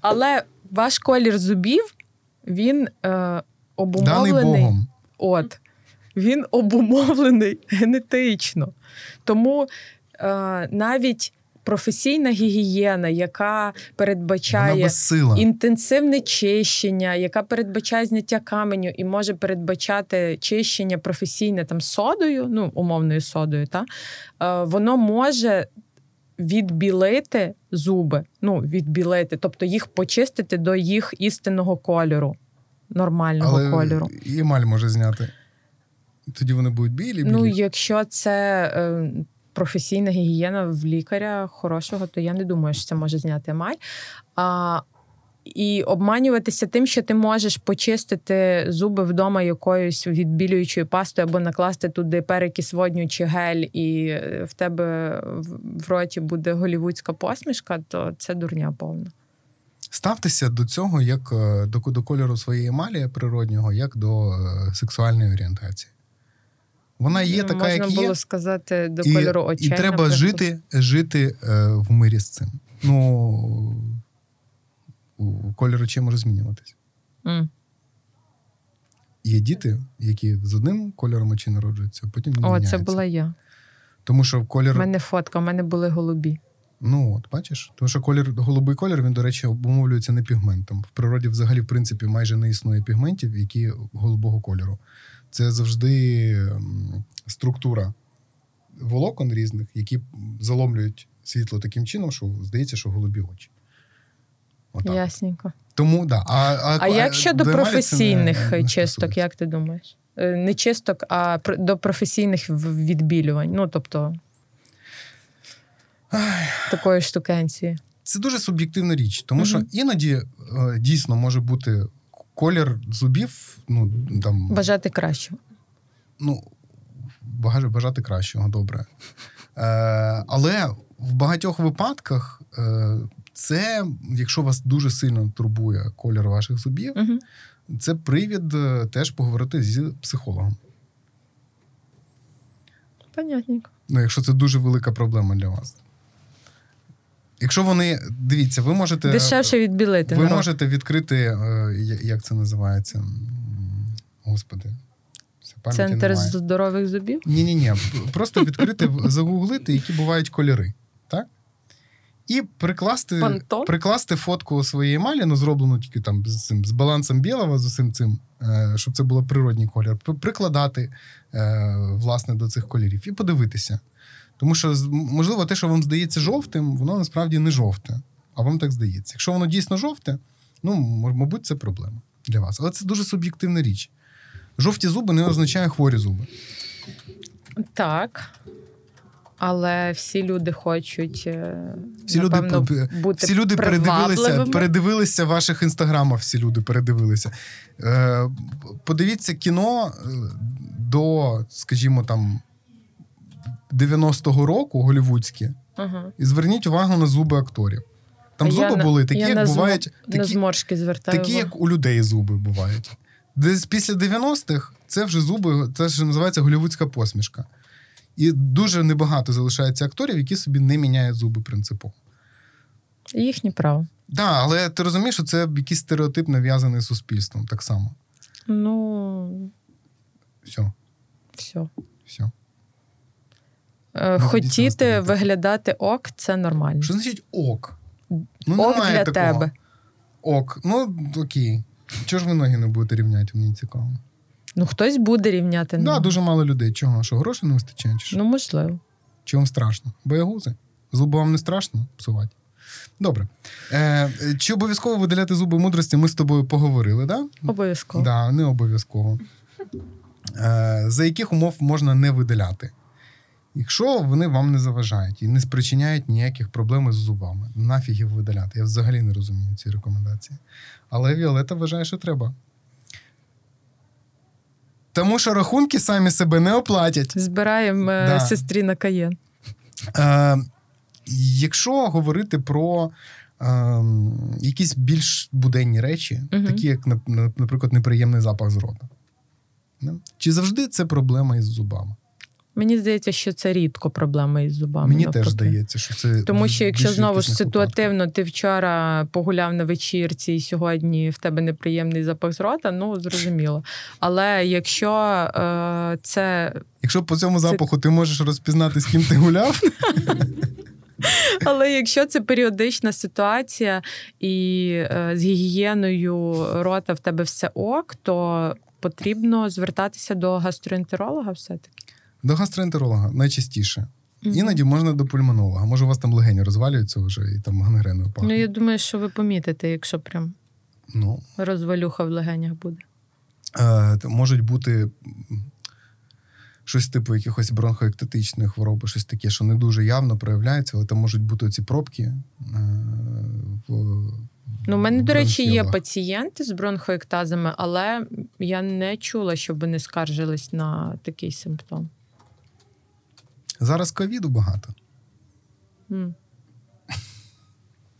Але ваш колір зубів він е, обумовлений. Богом. От. Він обумовлений генетично. Тому е, навіть професійна гігієна, яка передбачає інтенсивне чищення, яка передбачає зняття каменю і може передбачати чищення професійне там содою, ну умовною содою, та е, воно може відбілити зуби, ну відбілити, тобто їх почистити до їх істинного кольору, нормального Але кольору. і емаль може зняти. Тоді вони будуть білі, білі. Ну, якщо це е, професійна гігієна в лікаря хорошого, то я не думаю, що це може зняти емаль. А, і обманюватися тим, що ти можеш почистити зуби вдома якоюсь відбілюючою пастою або накласти туди перекис водню чи гель, і е, в тебе в- роті буде голівудська посмішка, то це дурня повна. Ставтеся до цього як е, до, до кольору своєї емалі природнього, як до е, сексуальної орієнтації. Вона є Ну, така, Можна як було сказати до І, кольору очей. і треба наприклад. жити, жити е, в мирі з цим. Ну, колір очей може змінюватись. М. Є діти, які з одним кольором очей народжуються, а потім він О, міняється. це була я. Тому що колір. У мене фотка, у мене були голубі. Ну от бачиш, тому що колір, голубий колір, він, до речі, обумовлюється не пігментом. В природі, взагалі, в принципі, майже не існує пігментів, які голубого кольору. Це завжди структура волокон різних, які заломлюють світло таким чином, що здається, що голубі очі. Отак. Ясненько. Тому да. А, а, А як щодо до професійних не- не чисток, стосується. як ти думаєш? Е, Не чисток, а до професійних відбілювань. Ну, тобто, такої штукенції. Це дуже суб'єктивна річ, тому що іноді е, дійсно може бути колір зубів, ну там Бажати кращого. ну, бажати, бажати кращого, добре. Е, але в багатьох випадках е, це, якщо вас дуже сильно турбує колір ваших зубів, Угу. це привід е, теж поговорити з психологом. Понятненько. Ну, якщо це дуже велика проблема для вас. Якщо вони, дивіться, ви можете. Дешевше відбілити. Ви народ. можете відкрити, е, як це називається? Господи. Центр немає. здорових зубів. Ні, ні, ні. Просто відкрити, загуглити, які бувають кольори. Так? І прикласти, Пантон? прикласти фотку своєї емалі, ну, зроблену тільки там з, цим, з балансом білого, з усім цим, е, щоб це було природній колір, прикладати е, власне до цих кольорів і подивитися. Тому що, можливо, те, що вам здається жовтим, воно насправді не жовте, а вам так здається. Якщо воно дійсно жовте, ну, мабуть, це проблема для вас. Але це дуже суб'єктивна річ. Жовті зуби не означає хворі зуби. Так. Але всі люди хочуть е, Всі напевно, п- бути Всі люди передивилися, передивилися ваших інстаграмах, всі люди передивилися. Е, подивіться кіно е, до, скажімо, там 90-го року голівудське, Ага. і зверніть увагу на зуби акторів. Там зуби я були такі, я як на бувають, На такі, зморшки звертаю. такі, увагу. як у людей зуби бувають. Десь після 90-х це вже зуби, це ж називається голівудська посмішка. І дуже небагато залишається акторів, які собі не міняють зуби принципово. Їхнє право. Так, да, але ти розумієш, що це якийсь стереотип нав'язаний суспільством так само. Ну, Все, все. все. Е, хотіти виглядати ок це нормально. Що значить ок? Ну, ок для такого. тебе. Ок. Ну, окей. Чого ж ви ноги не будете рівняти? Мені цікаво. Ну, хтось буде рівняти. Так, да, дуже мало людей. Чого? Що грошей не вистачає? Чи що? Ну, можливо. Чи вам страшно? Боягузи? Зуби вам не страшно псувати? Добре. Е, Чи обов'язково видаляти зуби мудрості? Ми з тобою поговорили. Да? Обов'язково. Да, не обов'язково. Е, За яких умов можна не видаляти? Якщо вони вам не заважають і не спричиняють ніяких проблем з зубами, нафіг їх видаляти. Я взагалі не розумію ці рекомендації. Але Віолета вважає, що треба. Тому що рахунки самі себе не оплатять. Збираємо е, да. сестрі на каєн. Е, Якщо говорити про е, якісь більш буденні речі, угу. такі як, наприклад, неприємний запах з рота, чи завжди це проблема із зубами? Мені здається, що це рідко проблема із зубами. Мені навпаки. теж здається, що це тому, що якщо знову ж ситуативно ти вчора погуляв на вечірці, і сьогодні в тебе неприємний запах з рота, ну зрозуміло. Але якщо е, це якщо по цьому запаху ти можеш розпізнати, з ким ти гуляв. Але якщо це періодична ситуація і е, з гігієною рота в тебе все ок, то потрібно звертатися до гастроентеролога все-таки. До гастроентеролога найчастіше. Mm-hmm. Іноді можна до пульмонолога. Може, у вас там легені розвалюються вже і там гангреною пахне. Ну, я думаю, що ви помітите, якщо прям ну, розвалюха в легенях буде. Е, Можуть бути щось типу якихось бронхоектатичних хвороб, щось таке, що не дуже явно проявляється, але там можуть бути ці пробки. Е, в Ну, у мене, до речі, є пацієнти з бронхоектазами, але я не чула, щоб вони скаржились на такий симптом. Зараз ковіду багато. Mm.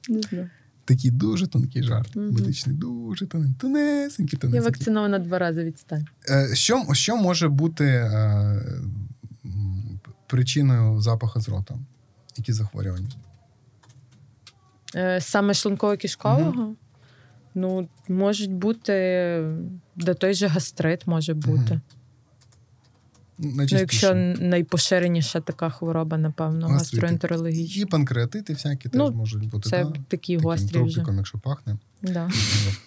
Не знаю. Такий дуже тонкий жарт. Mm-hmm. Медичний, дуже тоненький, тонесенький, тонесенький. Я вакцинована два рази відстань. Е, що що може бути е, причиною запаху з рота? Які захворювання? Е, саме шлунково-кишкового? Mm-hmm. Ну, можуть бути, де той же гастрит може бути. Mm-hmm. Ну, Якщо найпоширеніша така хвороба, напевно, гастроентерологічна. І панкреатити всякі ну, теж можуть бути. Це да? такі гострі вже. якщо пахне. Да.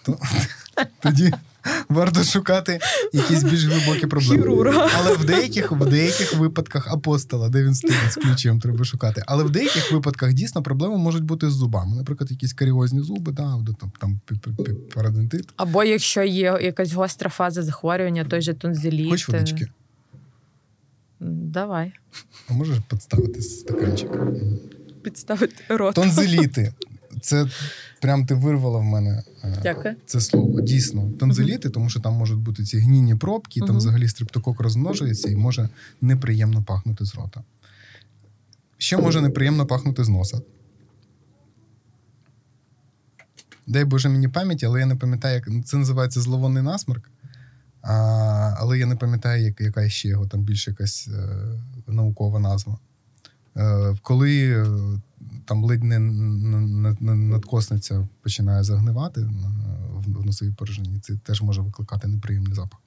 То, тоді варто шукати якісь більш глибокі проблеми. Хірурга. Але в деяких в деяких випадках апостола, де він стоїть з ключем, треба шукати. Але в деяких випадках дійсно проблеми можуть бути з зубами. Наприклад, якісь каріозні зуби, да, там, там парадентит. Або якщо є якась гостра фаза захворювання, той же тонзиліт. Хоч водички. Давай. А можеш підставити стаканчик? Підставити рот. Тонзиліти. Це прям ти вирвала в мене е, Дякую. це слово. Дійсно, тонзиліти, uh-huh. тому що там можуть бути ці гнійні пробки, uh-huh. там взагалі стриптокок розмножується і може неприємно пахнути з рота. Ще може неприємно пахнути з носа. Дай Боже мені пам'ять, але я не пам'ятаю, як це називається зловонний насморк. А, Але я не пам'ятаю, як, яка ще його там більш якась е, наукова назва. Е, Коли е, там ледь не надкосниця починає загнивати в носовій порожнині, це теж може викликати неприємний запах.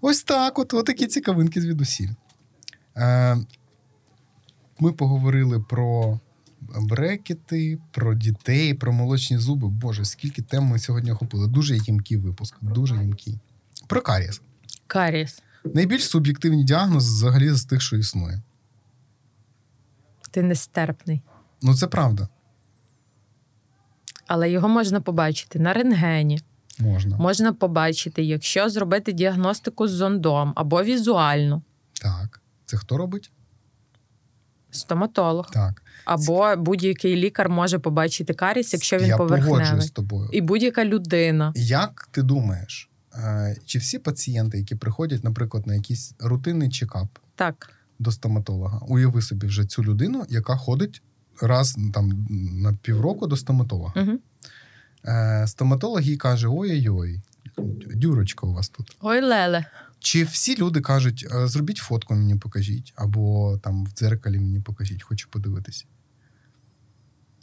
Ось так: от, от такі цікавинки звідусіль. Е, Ми поговорили про брекети, про дітей, про молочні зуби. Боже, скільки тем ми сьогодні охопили. Дуже їмкий випуск, дуже їмкий. Про карієс. Карієс. Найбільш суб'єктивний діагноз взагалі з тих, що існує. Ти нестерпний. Ну, це правда. Але його можна побачити на рентгені. Можна Можна побачити, якщо зробити діагностику з зондом або візуально. Так. Це хто робить? Стоматолог. Так. Або будь-який лікар може побачити каріс, якщо він Я поверхневий. з тобою. І будь-яка людина. Як ти думаєш, чи всі пацієнти, які приходять, наприклад, на якийсь рутинний чекап так. до стоматолога, уяви собі вже цю людину, яка ходить раз там на півроку до стоматолога. Угу. Стоматолог їй каже: ой-ой-ой, дюрочка у вас тут. Ой, Леле. Чи всі люди кажуть, «Е, зробіть фотку мені покажіть, або там в дзеркалі мені покажіть, хочу подивитися?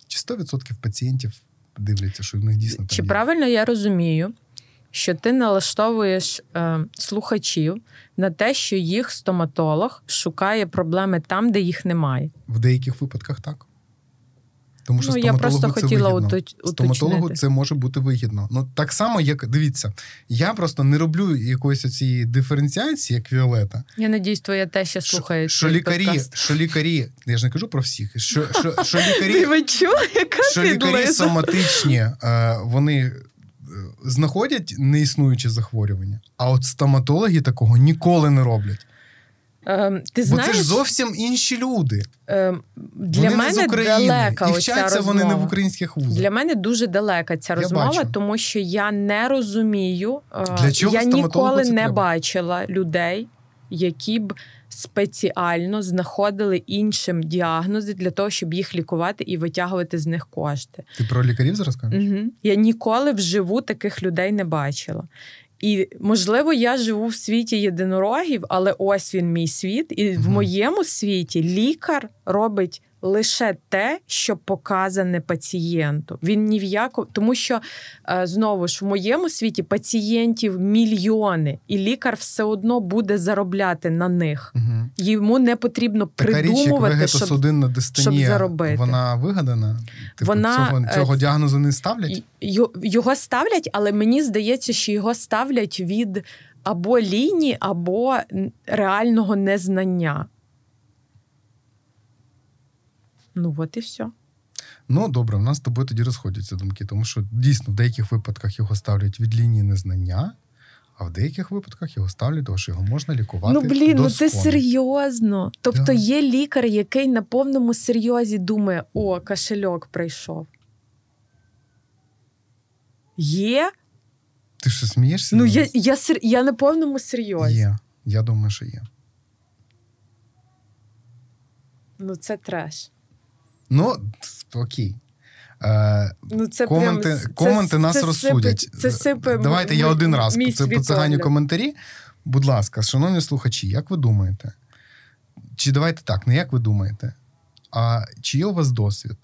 Чи 100% пацієнтів дивляться, що в них дійсно Чи є? правильно я розумію, що ти налаштовуєш е, слухачів на те, що їх стоматолог шукає проблеми там, де їх немає. В деяких випадках так. Тому що ну, я просто це хотіла вигідно. уточнити. Стоматологу це може бути вигідно. Ну так само, як дивіться, я просто не роблю якоїсь цієї диференціації, як Віолета. Я надіюсь, твоя теща слухає. Що лікарі, подкаст. що лікарі, я ж не кажу про всіх, що що, що лікарі, яка що лікарі соматичні, е, вони знаходять неіснуючі захворювання, а от стоматологи такого ніколи не роблять. Ем, ти Бо це ж зовсім інші люди. ем, для вони мене не з України. далека і оця розмова. вони не в українських вузах. Для мене дуже далека ця Я розмова, бачу. тому що я не розумію. е, Для чого я ніколи не треба? бачила людей, які б спеціально знаходили іншим діагнози для того, щоб їх лікувати і витягувати з них кошти. Ти про лікарів зараз кажеш? Угу. Я ніколи вживу таких людей не бачила. І можливо, я живу в світі єдинорогів, але ось він мій світ. І в моєму світі лікар робить лише те, що показане пацієнту. Він ні в яко, тому що е, знову ж в моєму світі пацієнтів мільйони, і лікар все одно буде заробляти на них. Угу. Йому не потрібно Така річ, як придумувати, щоб щоб заробити. вона вигадана? Типу, Вона, цього, е, цього діагнозу не ставлять? Його ставлять, але мені здається, що його ставлять від або лінії, або реального незнання. Ну, от і все. Ну, добре, в нас з тобою тоді розходяться думки, тому що дійсно в деяких випадках його ставлять від лінії незнання, а в деяких випадках його ставлять, тому що його можна лікувати. ну, блін, ну досконало. серйозно. Тобто Да. є лікар, який на повному серйозі думає: о, кашельок прийшов. Є? Ти що смієшся? Ну, я, я, сер- я на повному серйозі. Є. Я думаю, що є. Ну, це треш. Ну, окей. Е, Ну, це коменти, прям, це- нас це розсудять. Це сипе Давайте я один раз по, це, по цигані коментарі. Будь ласка, шановні слухачі, як ви думаєте? Чи давайте так, не як ви думаєте, а чи є у вас досвід?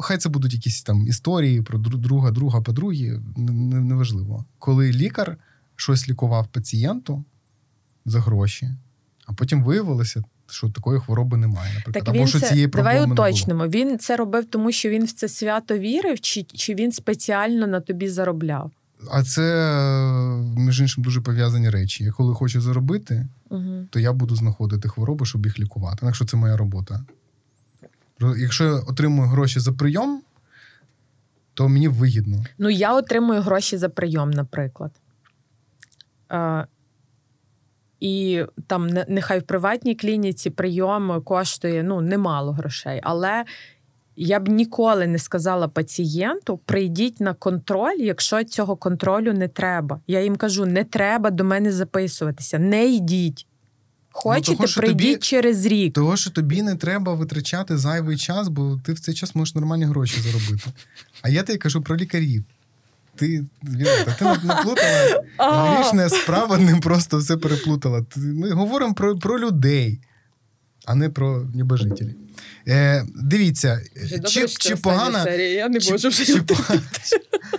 Хай це будуть якісь там історії про друга, друга, подруги, не- неважливо. Коли лікар щось лікував пацієнту за гроші, а потім виявилося, що такої хвороби немає, наприклад. Так Або що це, цієї давай проблеми не було. уточнимо. Він це робив, тому що він в це свято вірив, чи, чи він спеціально на тобі заробляв? А це, е, між іншим, дуже пов'язані речі. Я коли хочу заробити, Угу. то я буду знаходити хвороби, щоб їх лікувати. Якщо це моя робота. Якщо я отримую гроші за прийом, то мені вигідно. Ну, я отримую гроші за прийом, наприклад. І там нехай в приватній клініці прийом коштує ну, немало грошей. Але я б ніколи не сказала пацієнту: прийдіть на контроль, якщо цього контролю не треба. Я їм кажу: не треба до мене записуватися, не йдіть. Хочете, того, прийдіть тобі- через рік. Того, що тобі не треба витрачати зайвий час, бо ти в цей час можеш нормальні гроші заробити. А я тобі кажу про лікарів. Ти, Віолетта, ти наплутала грішне справа, не просто все переплутала. Ми говоримо про, про людей, а не про небожителів. Е, дивіться, чи, чи погана. Чи, чи, погана,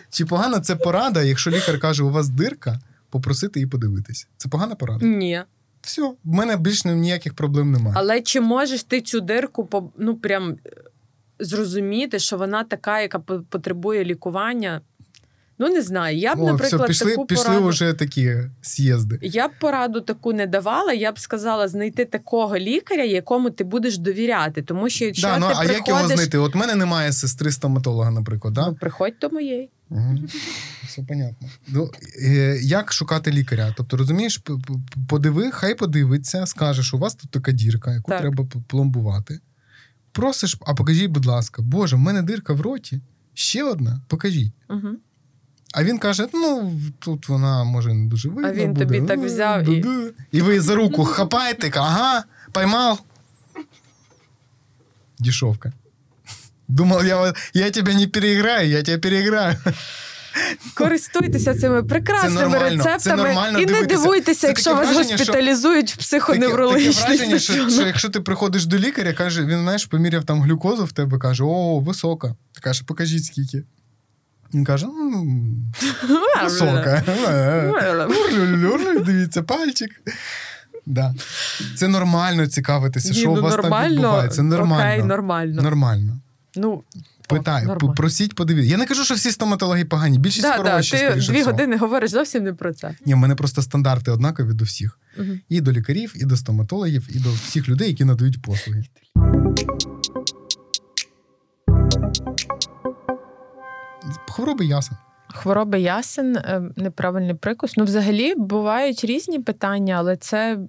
чи погана це порада, якщо лікар каже, у вас дирка, попросити її подивитися. Це погана порада? Ні. Все, в мене більш ніяких проблем немає. Але чи можеш ти цю дирку ну, прям е, зрозуміти, що вона така, яка потребує лікування? Ну, не знаю. Я б, О, наприклад, все, пішли, таку пішли пораду. вже такі з'їзди. Я б пораду таку не давала. Я б сказала знайти такого лікаря, якому ти будеш довіряти. Тому що якщо Да, ну, ти а приходиш... як його знайти? От в мене немає сестри стоматолога, наприклад. Да? Ну, приходь до моєї. Угу. Все понятно. Ну, е, як шукати лікаря? Тобто, розумієш, подиви, хай подивиться, скаже, що у вас тут така дірка, яку Так. треба пломбувати. Просиш, а покажіть, будь ласка, Боже, в мене дирка в роті. Ще одна, покажіть. Угу. А він каже: ну, тут вона може не дуже видно. він буде. тобі так взяв і- І ви за руку хапаєте, ага, поймав. Дешевка. Думав, я, я тебе не переіграю, я тебе переіграю. Користуйтеся цими прекрасними це рецептами нормально і не дивуйтеся, Це якщо вас враження, що- госпіталізують в Таке, таке враження, що, що якщо ти приходиш до лікаря, каже, він знаєш, поміряв там глюкозу в тебе, каже, о, висока. Ти кажеш, покажіть скільки. Він каже: ну, висока. Дивіться, пальчик. Да. Це нормально цікавитися, що у ну, вас там відбувається. Нормально. Окей, нормально. Нормально. Ну, Питай, нормально. просіть, подивіться. Я не кажу, що всі стоматологи погані. Більшість да, да, хороші, ти дві всього. години говориш зовсім не про це. Ні, в мене просто стандарти однакові до всіх. Мгм. І до лікарів, і до стоматологів, і до всіх людей, які надають послуги. Хвороби ясен. Хвороби ясен, е, неправильний прикус. Ну, взагалі бувають різні питання, але це,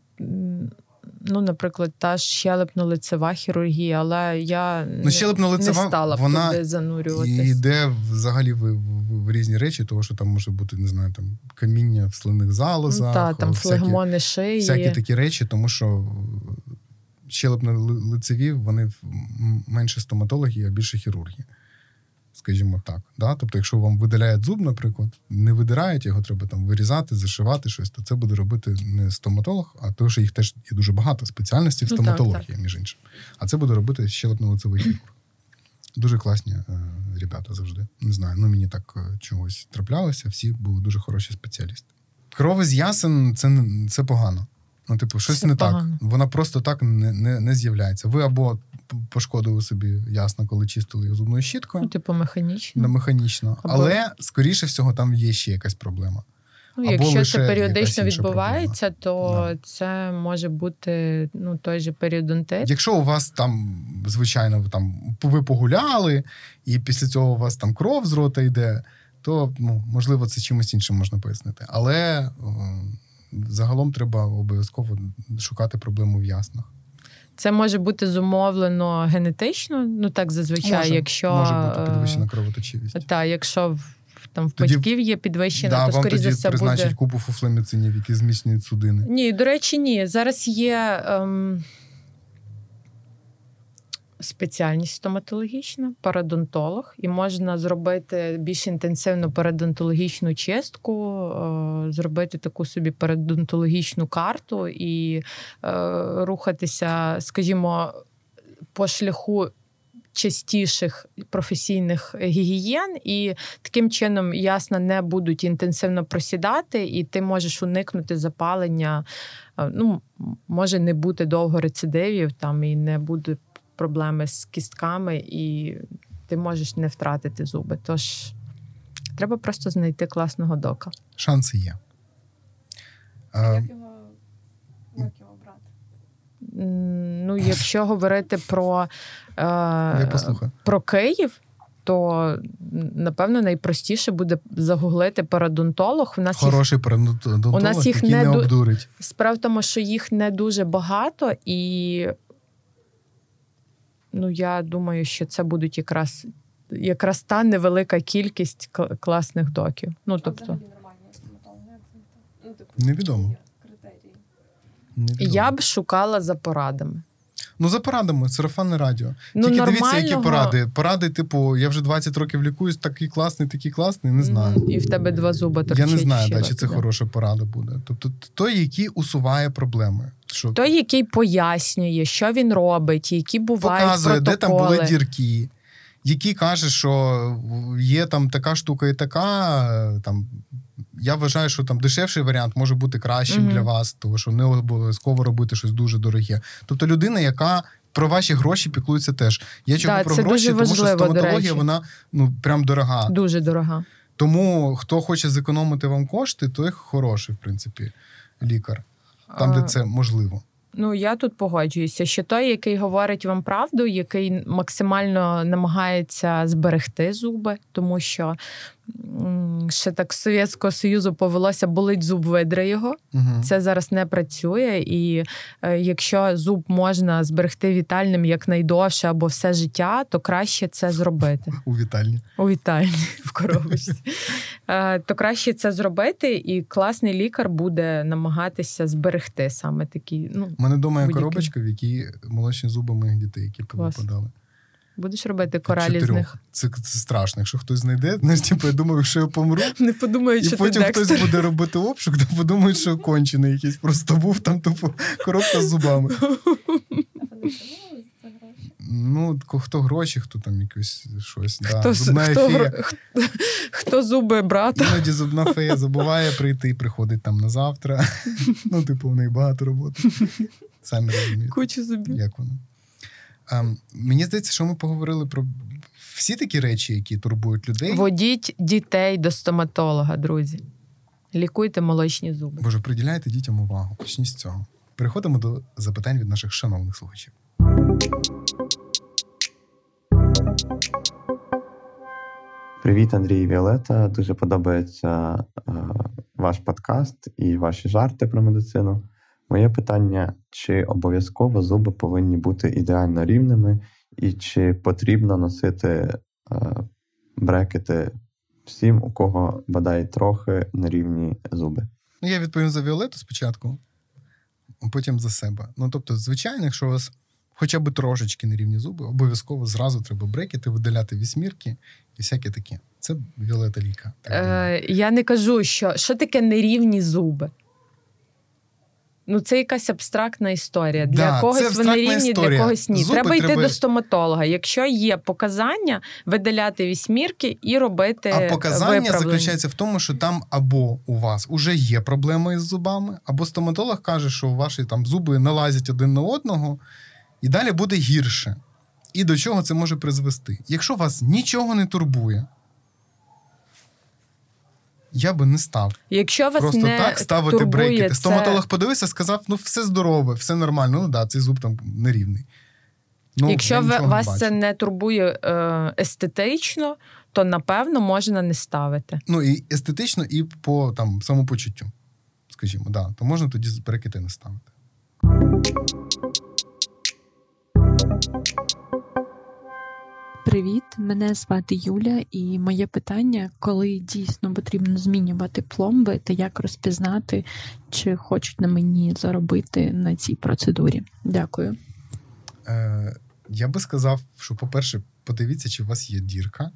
ну, наприклад, та ж щелепно-лицева хірургія, але я Ну, не, не стала вона туди І занурюватись. йде взагалі в, в, в різні речі, тому що там може бути, не знаю, там каміння в слинних залозах, Ну, та, там всякі, флегмони шиї. всякі такі речі, тому що щелепно-лицеві, вони менше стоматологи, а більше хірурги. Скажімо так. Да? Тобто, якщо вам видаляють зуб, наприклад, не видирають, його треба там вирізати, зашивати щось, то це буде робити не стоматолог, а тому, що їх теж є дуже багато спеціальностей в Ну, так, стоматології, між іншим. А це буде робити щелепно-лицевий хірург. Дуже класні е, ребята завжди. Не знаю, ну мені так е, чогось траплялося, всі були дуже хороші спеціалісти. Кров з ясен це, це погано. Ну, типу, щось Це не погано. так. Вона просто так не, не, не з'являється. Ви або пошкодили собі ясно, коли чистили їх зубною щіткою Ну, типу, механічно. на механічно, Або- але скоріше всього там є ще якась проблема. Ну, або якщо це періодично відбувається, то Да. це може бути ну, той же періодонтит. Якщо у вас там, звичайно, ви там ви погуляли, і після цього у вас там кров з рота йде, то ну, можливо це чимось іншим можна пояснити. Але е, загалом треба обов'язково шукати проблему в яснах. Це може бути зумовлено генетично, ну так зазвичай, може, якщо може бути е, підвищена кровоточивість. Та, якщо там в Тоді- батьків є підвищена, да, то вам скоріше тоді за все призначать буде. купу фуфлеміцинів, які зміцнюють судини. Ні, до речі, ні. Зараз є ем, спеціальність стоматологічна, парадонтолог, і можна зробити більш інтенсивну парадонтологічну чистку, е, зробити таку собі парадонтологічну карту і е, рухатися, скажімо, по шляху. Частіших професійних гігієн, і таким чином ясно не будуть інтенсивно просідати, і ти можеш уникнути запалення. Е, Ну, може не бути довго рецидивів, там і не буде проблеми з кістками, і ти можеш не втратити зуби. Тож треба просто знайти класного дока. Шанси є. Е, Як його, як його брати? Ну, якщо говорити про, е, про Київ. То напевно найпростіше буде загуглити парадонтолог. У нас їх Хороший парадонтолог, У нас їх який не не обдурить. Справа в тому, що їх не дуже багато, і ну, я думаю, що це будуть якраз, якраз та невелика кількість кл- класних доків. Ну, тобто? Ну, типу, Невідомо. Критерії. Невідомо. я б шукала за порадами. Ну, за порадами, сарафанне радіо. Ну, Тільки дивіться, які поради. Поради, типу, я вже 20 років лікуюсь, такий класний, такий класний, не знаю. М, І в тебе два зуба торчать. Я не знаю, да, чи це хороша порада буде. Тобто, той, який усуває проблеми. Що Той, який пояснює, що він робить, які бувають показує, де там були дірки, який каже, що є там така штука і така. Там, я вважаю, що там дешевший варіант може бути кращим Мгм. для вас, тому що не обов'язково робити щось дуже дороге. Тобто людина, яка. Про ваші гроші піклується теж. Я чого Да, про це гроші, дуже тому що важливо, стоматологія, вона ну прям дорога. Дуже дорога. Тому хто хоче зекономити вам кошти, той хороший, в принципі, лікар, там, де це можливо. Ну, я тут погоджуюся, що той, який говорить вам правду, який максимально намагається зберегти зуби, тому що ще так з Совєтського Союзу повелося болить зуб видри його. Угу. Це зараз не працює. І е, якщо зуб можна зберегти вітальним якнайдовше або все життя, то краще це зробити. У вітальні. У вітальні в коробочці. Е, То краще це зробити, і класний лікар буде намагатися зберегти саме такі. Ну, У мене вдома є коробочка, в якій молочні зуби моїх дітей, які повипадали. Будеш робити коралі з них. Це, це страшно. Якщо хтось знайде, знаєш, типу, я думаю, якщо я помру, Не подумають, і що потім ти хтось Декстер. буде робити обшук, то подумають, що кончений якийсь просто був там тупо коробка з зубами. Ну, хто гроші, хто там якось щось. Да. Хто, Зубна хто, фея. хто, хто зуби брата? Іноді зубна фея забуває прийти, і приходить там на завтра. Ну, типу, в неї багато роботи. Самі розумієте, Кучу зубів. як воно. Ем, мені здається, що ми поговорили про всі такі речі, які турбують людей. Водіть дітей до стоматолога, друзі. Лікуйте молочні зуби. Боже, приділяйте дітям увагу. Почніть з цього. Переходимо до запитань від наших шановних слухачів. Привіт, Андрій і Віолета. Дуже подобається е, ваш подкаст і ваші жарти про медицину. Моє питання: чи обов'язково зуби повинні бути ідеально рівними, і чи потрібно носити е, брекети всім, у кого бодай трохи нерівні зуби? Ну, я відповім за Віолету спочатку, а потім за себе. Ну, тобто, звичайно, якщо у вас хоча б трошечки нерівні зуби, обов'язково зразу треба брекети, видаляти вісьмірки і всяке таке. Це Віолета Ліка. Так. Е, я не кажу, що, що таке нерівні зуби. Ну, це якась абстрактна історія. Для Да, когось вони рівні, історія. для когось ні. Зуби треба йти треба- до стоматолога. Якщо є показання, видаляти вісьмірки і робити А показання виправлення. заключається в тому, що там або у вас вже є проблеми із зубами, або стоматолог каже, що ваші там зуби налазять один на одного, і далі буде гірше. І до чого це може призвести? Якщо вас нічого не турбує, я би не став. Якщо вас Просто не так ставити турбує брекети. це- Стоматолог подивився, сказав: ну все здорове, все нормально. Ну да, цей зуб там нерівний. Ну, Якщо ви, нічого не вас це не турбує е, естетично, то напевно можна не ставити. Ну і естетично, і по там самопочуттю. Скажімо, да, то можна тоді брекети не ставити. Привіт, мене звати Юля, і моє питання: коли дійсно потрібно змінювати пломби та як розпізнати, чи хочуть на мені заробити на цій процедурі? Дякую. Е, я би сказав, що, по-перше, подивіться, чи у вас є дірка,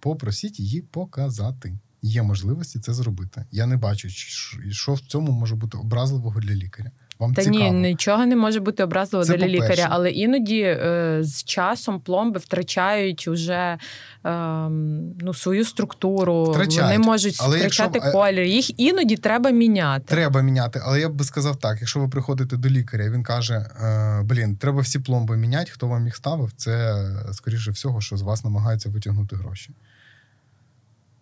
попросіть її показати. Є можливості це зробити. Я не бачу, що- в цьому може бути образливого для лікаря. Вам Та цікаво. ні, нічого не може бути образливо Це для по-перше. лікаря, але іноді е, з часом пломби втрачають уже ем, ну, свою структуру, Втрачають. вони можуть Але втрачати якщо- е, колір. Їх іноді треба міняти. Треба міняти, але я б сказав так: якщо ви приходите до лікаря, він каже: е, блін, треба всі пломби міняти, хто вам їх ставив, це скоріше всього, що з вас намагаються витягнути гроші.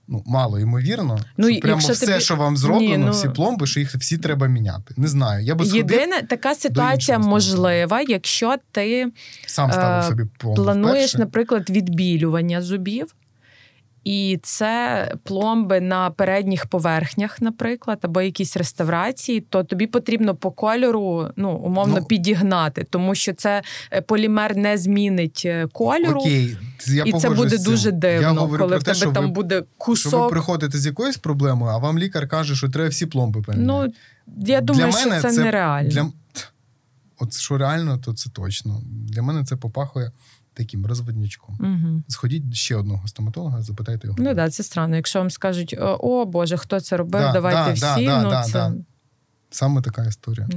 Ну, мало ймовірно, Ну, що прямо все, тобі- що вам зроблено, Ні, ну- всі пломби, що їх всі треба міняти. Не знаю. Я би Єдина така ситуація можлива, якщо ти сам ставив е, собі пломби. плануєш, вперше. наприклад, відбілювання зубів. І це пломби на передніх поверхнях, наприклад, або якісь реставрації, то тобі потрібно по кольору ну, умовно Ну, підігнати, тому що це е, полімер не змінить е, кольору, Окей, я і це буде дуже дивно, коли в те, тебе що там ви, буде що ви приходите з якоюсь проблемою, а вам лікар каже, що треба всі пломби поміняти. Ну, я думаю, Для що мене це, це нереально. Для... От що реально, то це точно. Для мене це попахує таким розводнячком. Угу. Сходіть до ще одного стоматолога, запитайте його. Ну так, да, це странно. Якщо вам скажуть, о, Боже, хто це робив, Да, давайте да, всі. да, ну, да, це... да. Саме така історія.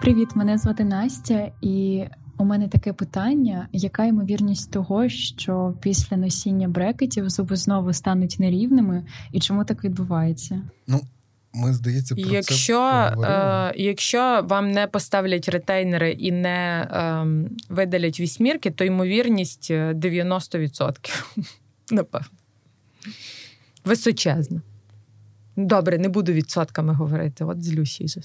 Привіт, мене звати Настя, і у мене таке питання: яка ймовірність того, що після носіння брекетів зуби знову стануть нерівними, і чому так відбувається? Ми, здається, про Якщо, це е, якщо вам не поставлять ретейнери і не е, видалять вісьмірки, то ймовірність е, 90%. Напевно. Височезна. Добре, не буду відсотками говорити. От злющий же.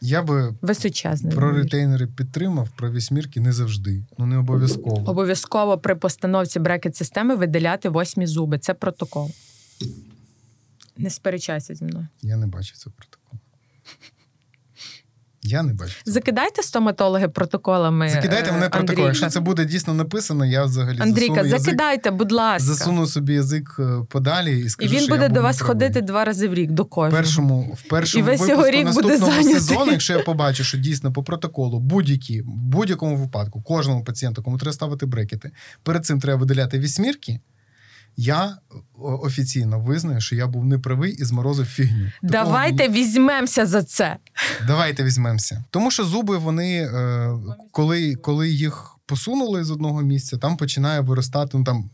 Я би Височезна. про ймовірність. ретейнери підтримав, про вісьмірки не завжди. Ну не обов'язково. Обов'язково при постановці брекет-системи видаляти восьмі зуби. Це протокол. Не сперечайся зі мною. Я не бачу цього протоколу. Я не бачу. цього. Закидайте стоматологи протоколами. Закидайте е, мене протокол. Андрійка. Якщо це буде дійсно написано, я взагалі Андрійка, засуну язик, закидайте, будь ласка. засуну собі язик е, подалі і І він що буде я до вас неправий. ходити два рази в рік до В кожного. першому, в першому І весь випуску його рік наступного зайнятий. сезону, якщо я побачу, що дійсно по протоколу будь-які, в будь-якому випадку, кожному пацієнту, кому треба ставити брекети, перед цим треба видаляти вісьмірки, Я офіційно визнаю, що я був неправий і зморозив фігню. Такого Давайте візьмемося за це. Давайте візьмемося. Тому що зуби, вони, е, коли, коли їх посунули з одного місця, там починає виростати, ну там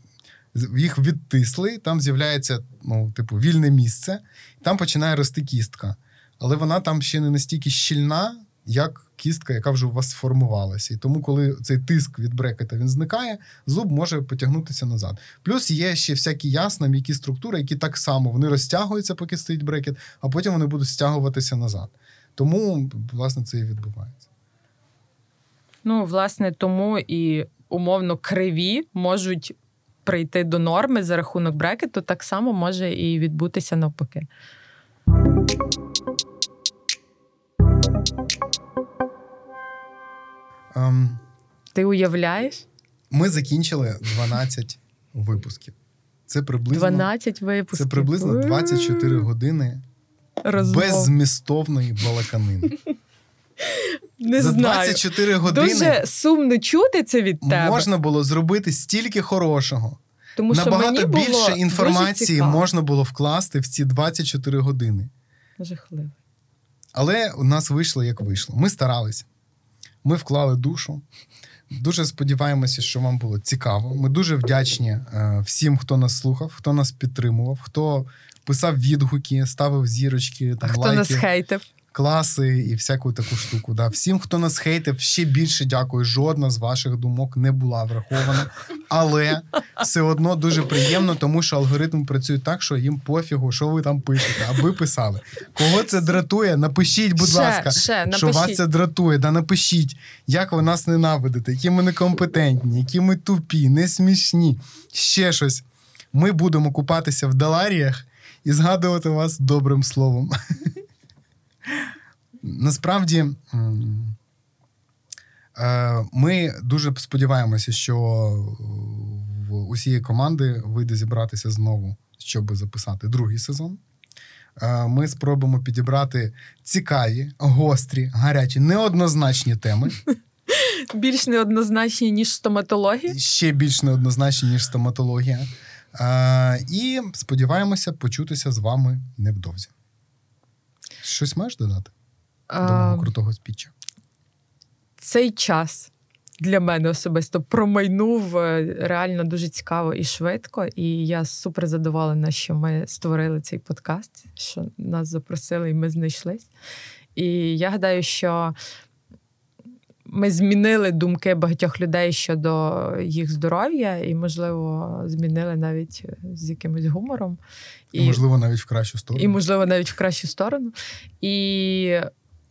їх відтисли, там з'являється, ну, типу, вільне місце, там починає рости кістка. Але вона там ще не настільки щільна, як кістка, яка вже у вас сформувалася. І тому, коли цей тиск від брекета він зникає, зуб може потягнутися назад. Плюс є ще всякі ясна, м'які структури, які так само вони розтягуються, поки стоїть брекет, а потім вони будуть стягуватися назад. Тому, власне, це і відбувається. Ну, власне, тому і умовно криві можуть прийти до норми за рахунок брекету, так само може і відбутися навпаки. Ем, Ти уявляєш? ми закінчили 12 випусків. Це приблизно, 12 випусків. це приблизно 24 години Розмов. беззмістовної балаканини. Не За знаю. години Дуже сумно чути це від тебе. можна було зробити стільки хорошого. тому що Набагато мені більше дуже інформації цікаво. можна було вкласти в ці 24 години. Жахливо. Але у нас вийшло як вийшло. Ми старалися. Ми вклали душу. Дуже сподіваємося, що вам було цікаво. Ми дуже вдячні е, всім, хто нас слухав, хто нас підтримував, хто писав відгуки, ставив зірочки, А там, хто лайки, нас хейтив? Класи і всяку таку штуку. Да. Всім, хто нас хейтив, ще більше дякую. Жодна з ваших думок не була врахована. Але все одно дуже приємно, тому що алгоритм працює так, що їм пофігу, що ви там пишете, аби писали. Кого це дратує, напишіть, будь ще, ласка. ще, Що вас це дратує, да напишіть, як ви нас ненавидите, які ми некомпетентні, які ми тупі, не смішні, ще щось. Ми будемо купатися в даларіях і згадувати вас добрим словом. Насправді, е, ми дуже сподіваємося, що в усієї команди вийде зібратися знову, щоб записати другий сезон. Е, Ми спробуємо підібрати цікаві, гострі, гарячі, неоднозначні теми, Більш неоднозначні, ніж стоматологія. ще більш неоднозначні, ніж стоматологія. Е, І сподіваємося почутися з вами невдовзі. Щось маєш додати до мого крутого спіча? цей час для мене особисто промайнув е, реально дуже цікаво і швидко. І я супер задоволена, що ми створили цей подкаст, що нас запросили і ми знайшлись. І я гадаю, що ми змінили думки багатьох людей щодо їх здоров'я, і, можливо, змінили навіть е, з якимось гумором. І, можливо, навіть в кращу сторону. І, можливо, навіть в кращу сторону. І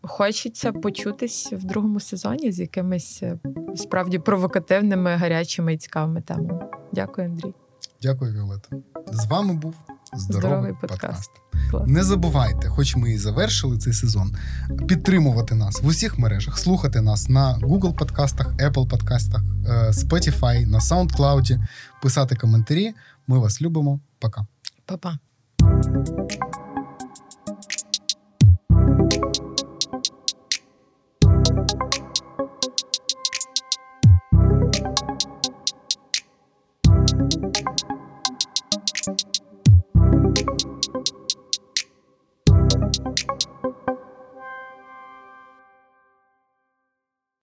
хочеться почутись в другому сезоні з якимись е, справді провокативними, гарячими і цікавими темами. Дякую, Андрій. Дякую, Віолета. З вами був здоровий, Здоровий подкаст. подкаст. Не забувайте, хоч ми і завершили цей сезон, підтримувати нас в усіх мережах, слухати нас на Google подкастах, Apple подкастах, е, Spotify, на SoundCloud, писати коментарі. Ми вас любимо. Пока. Па-па.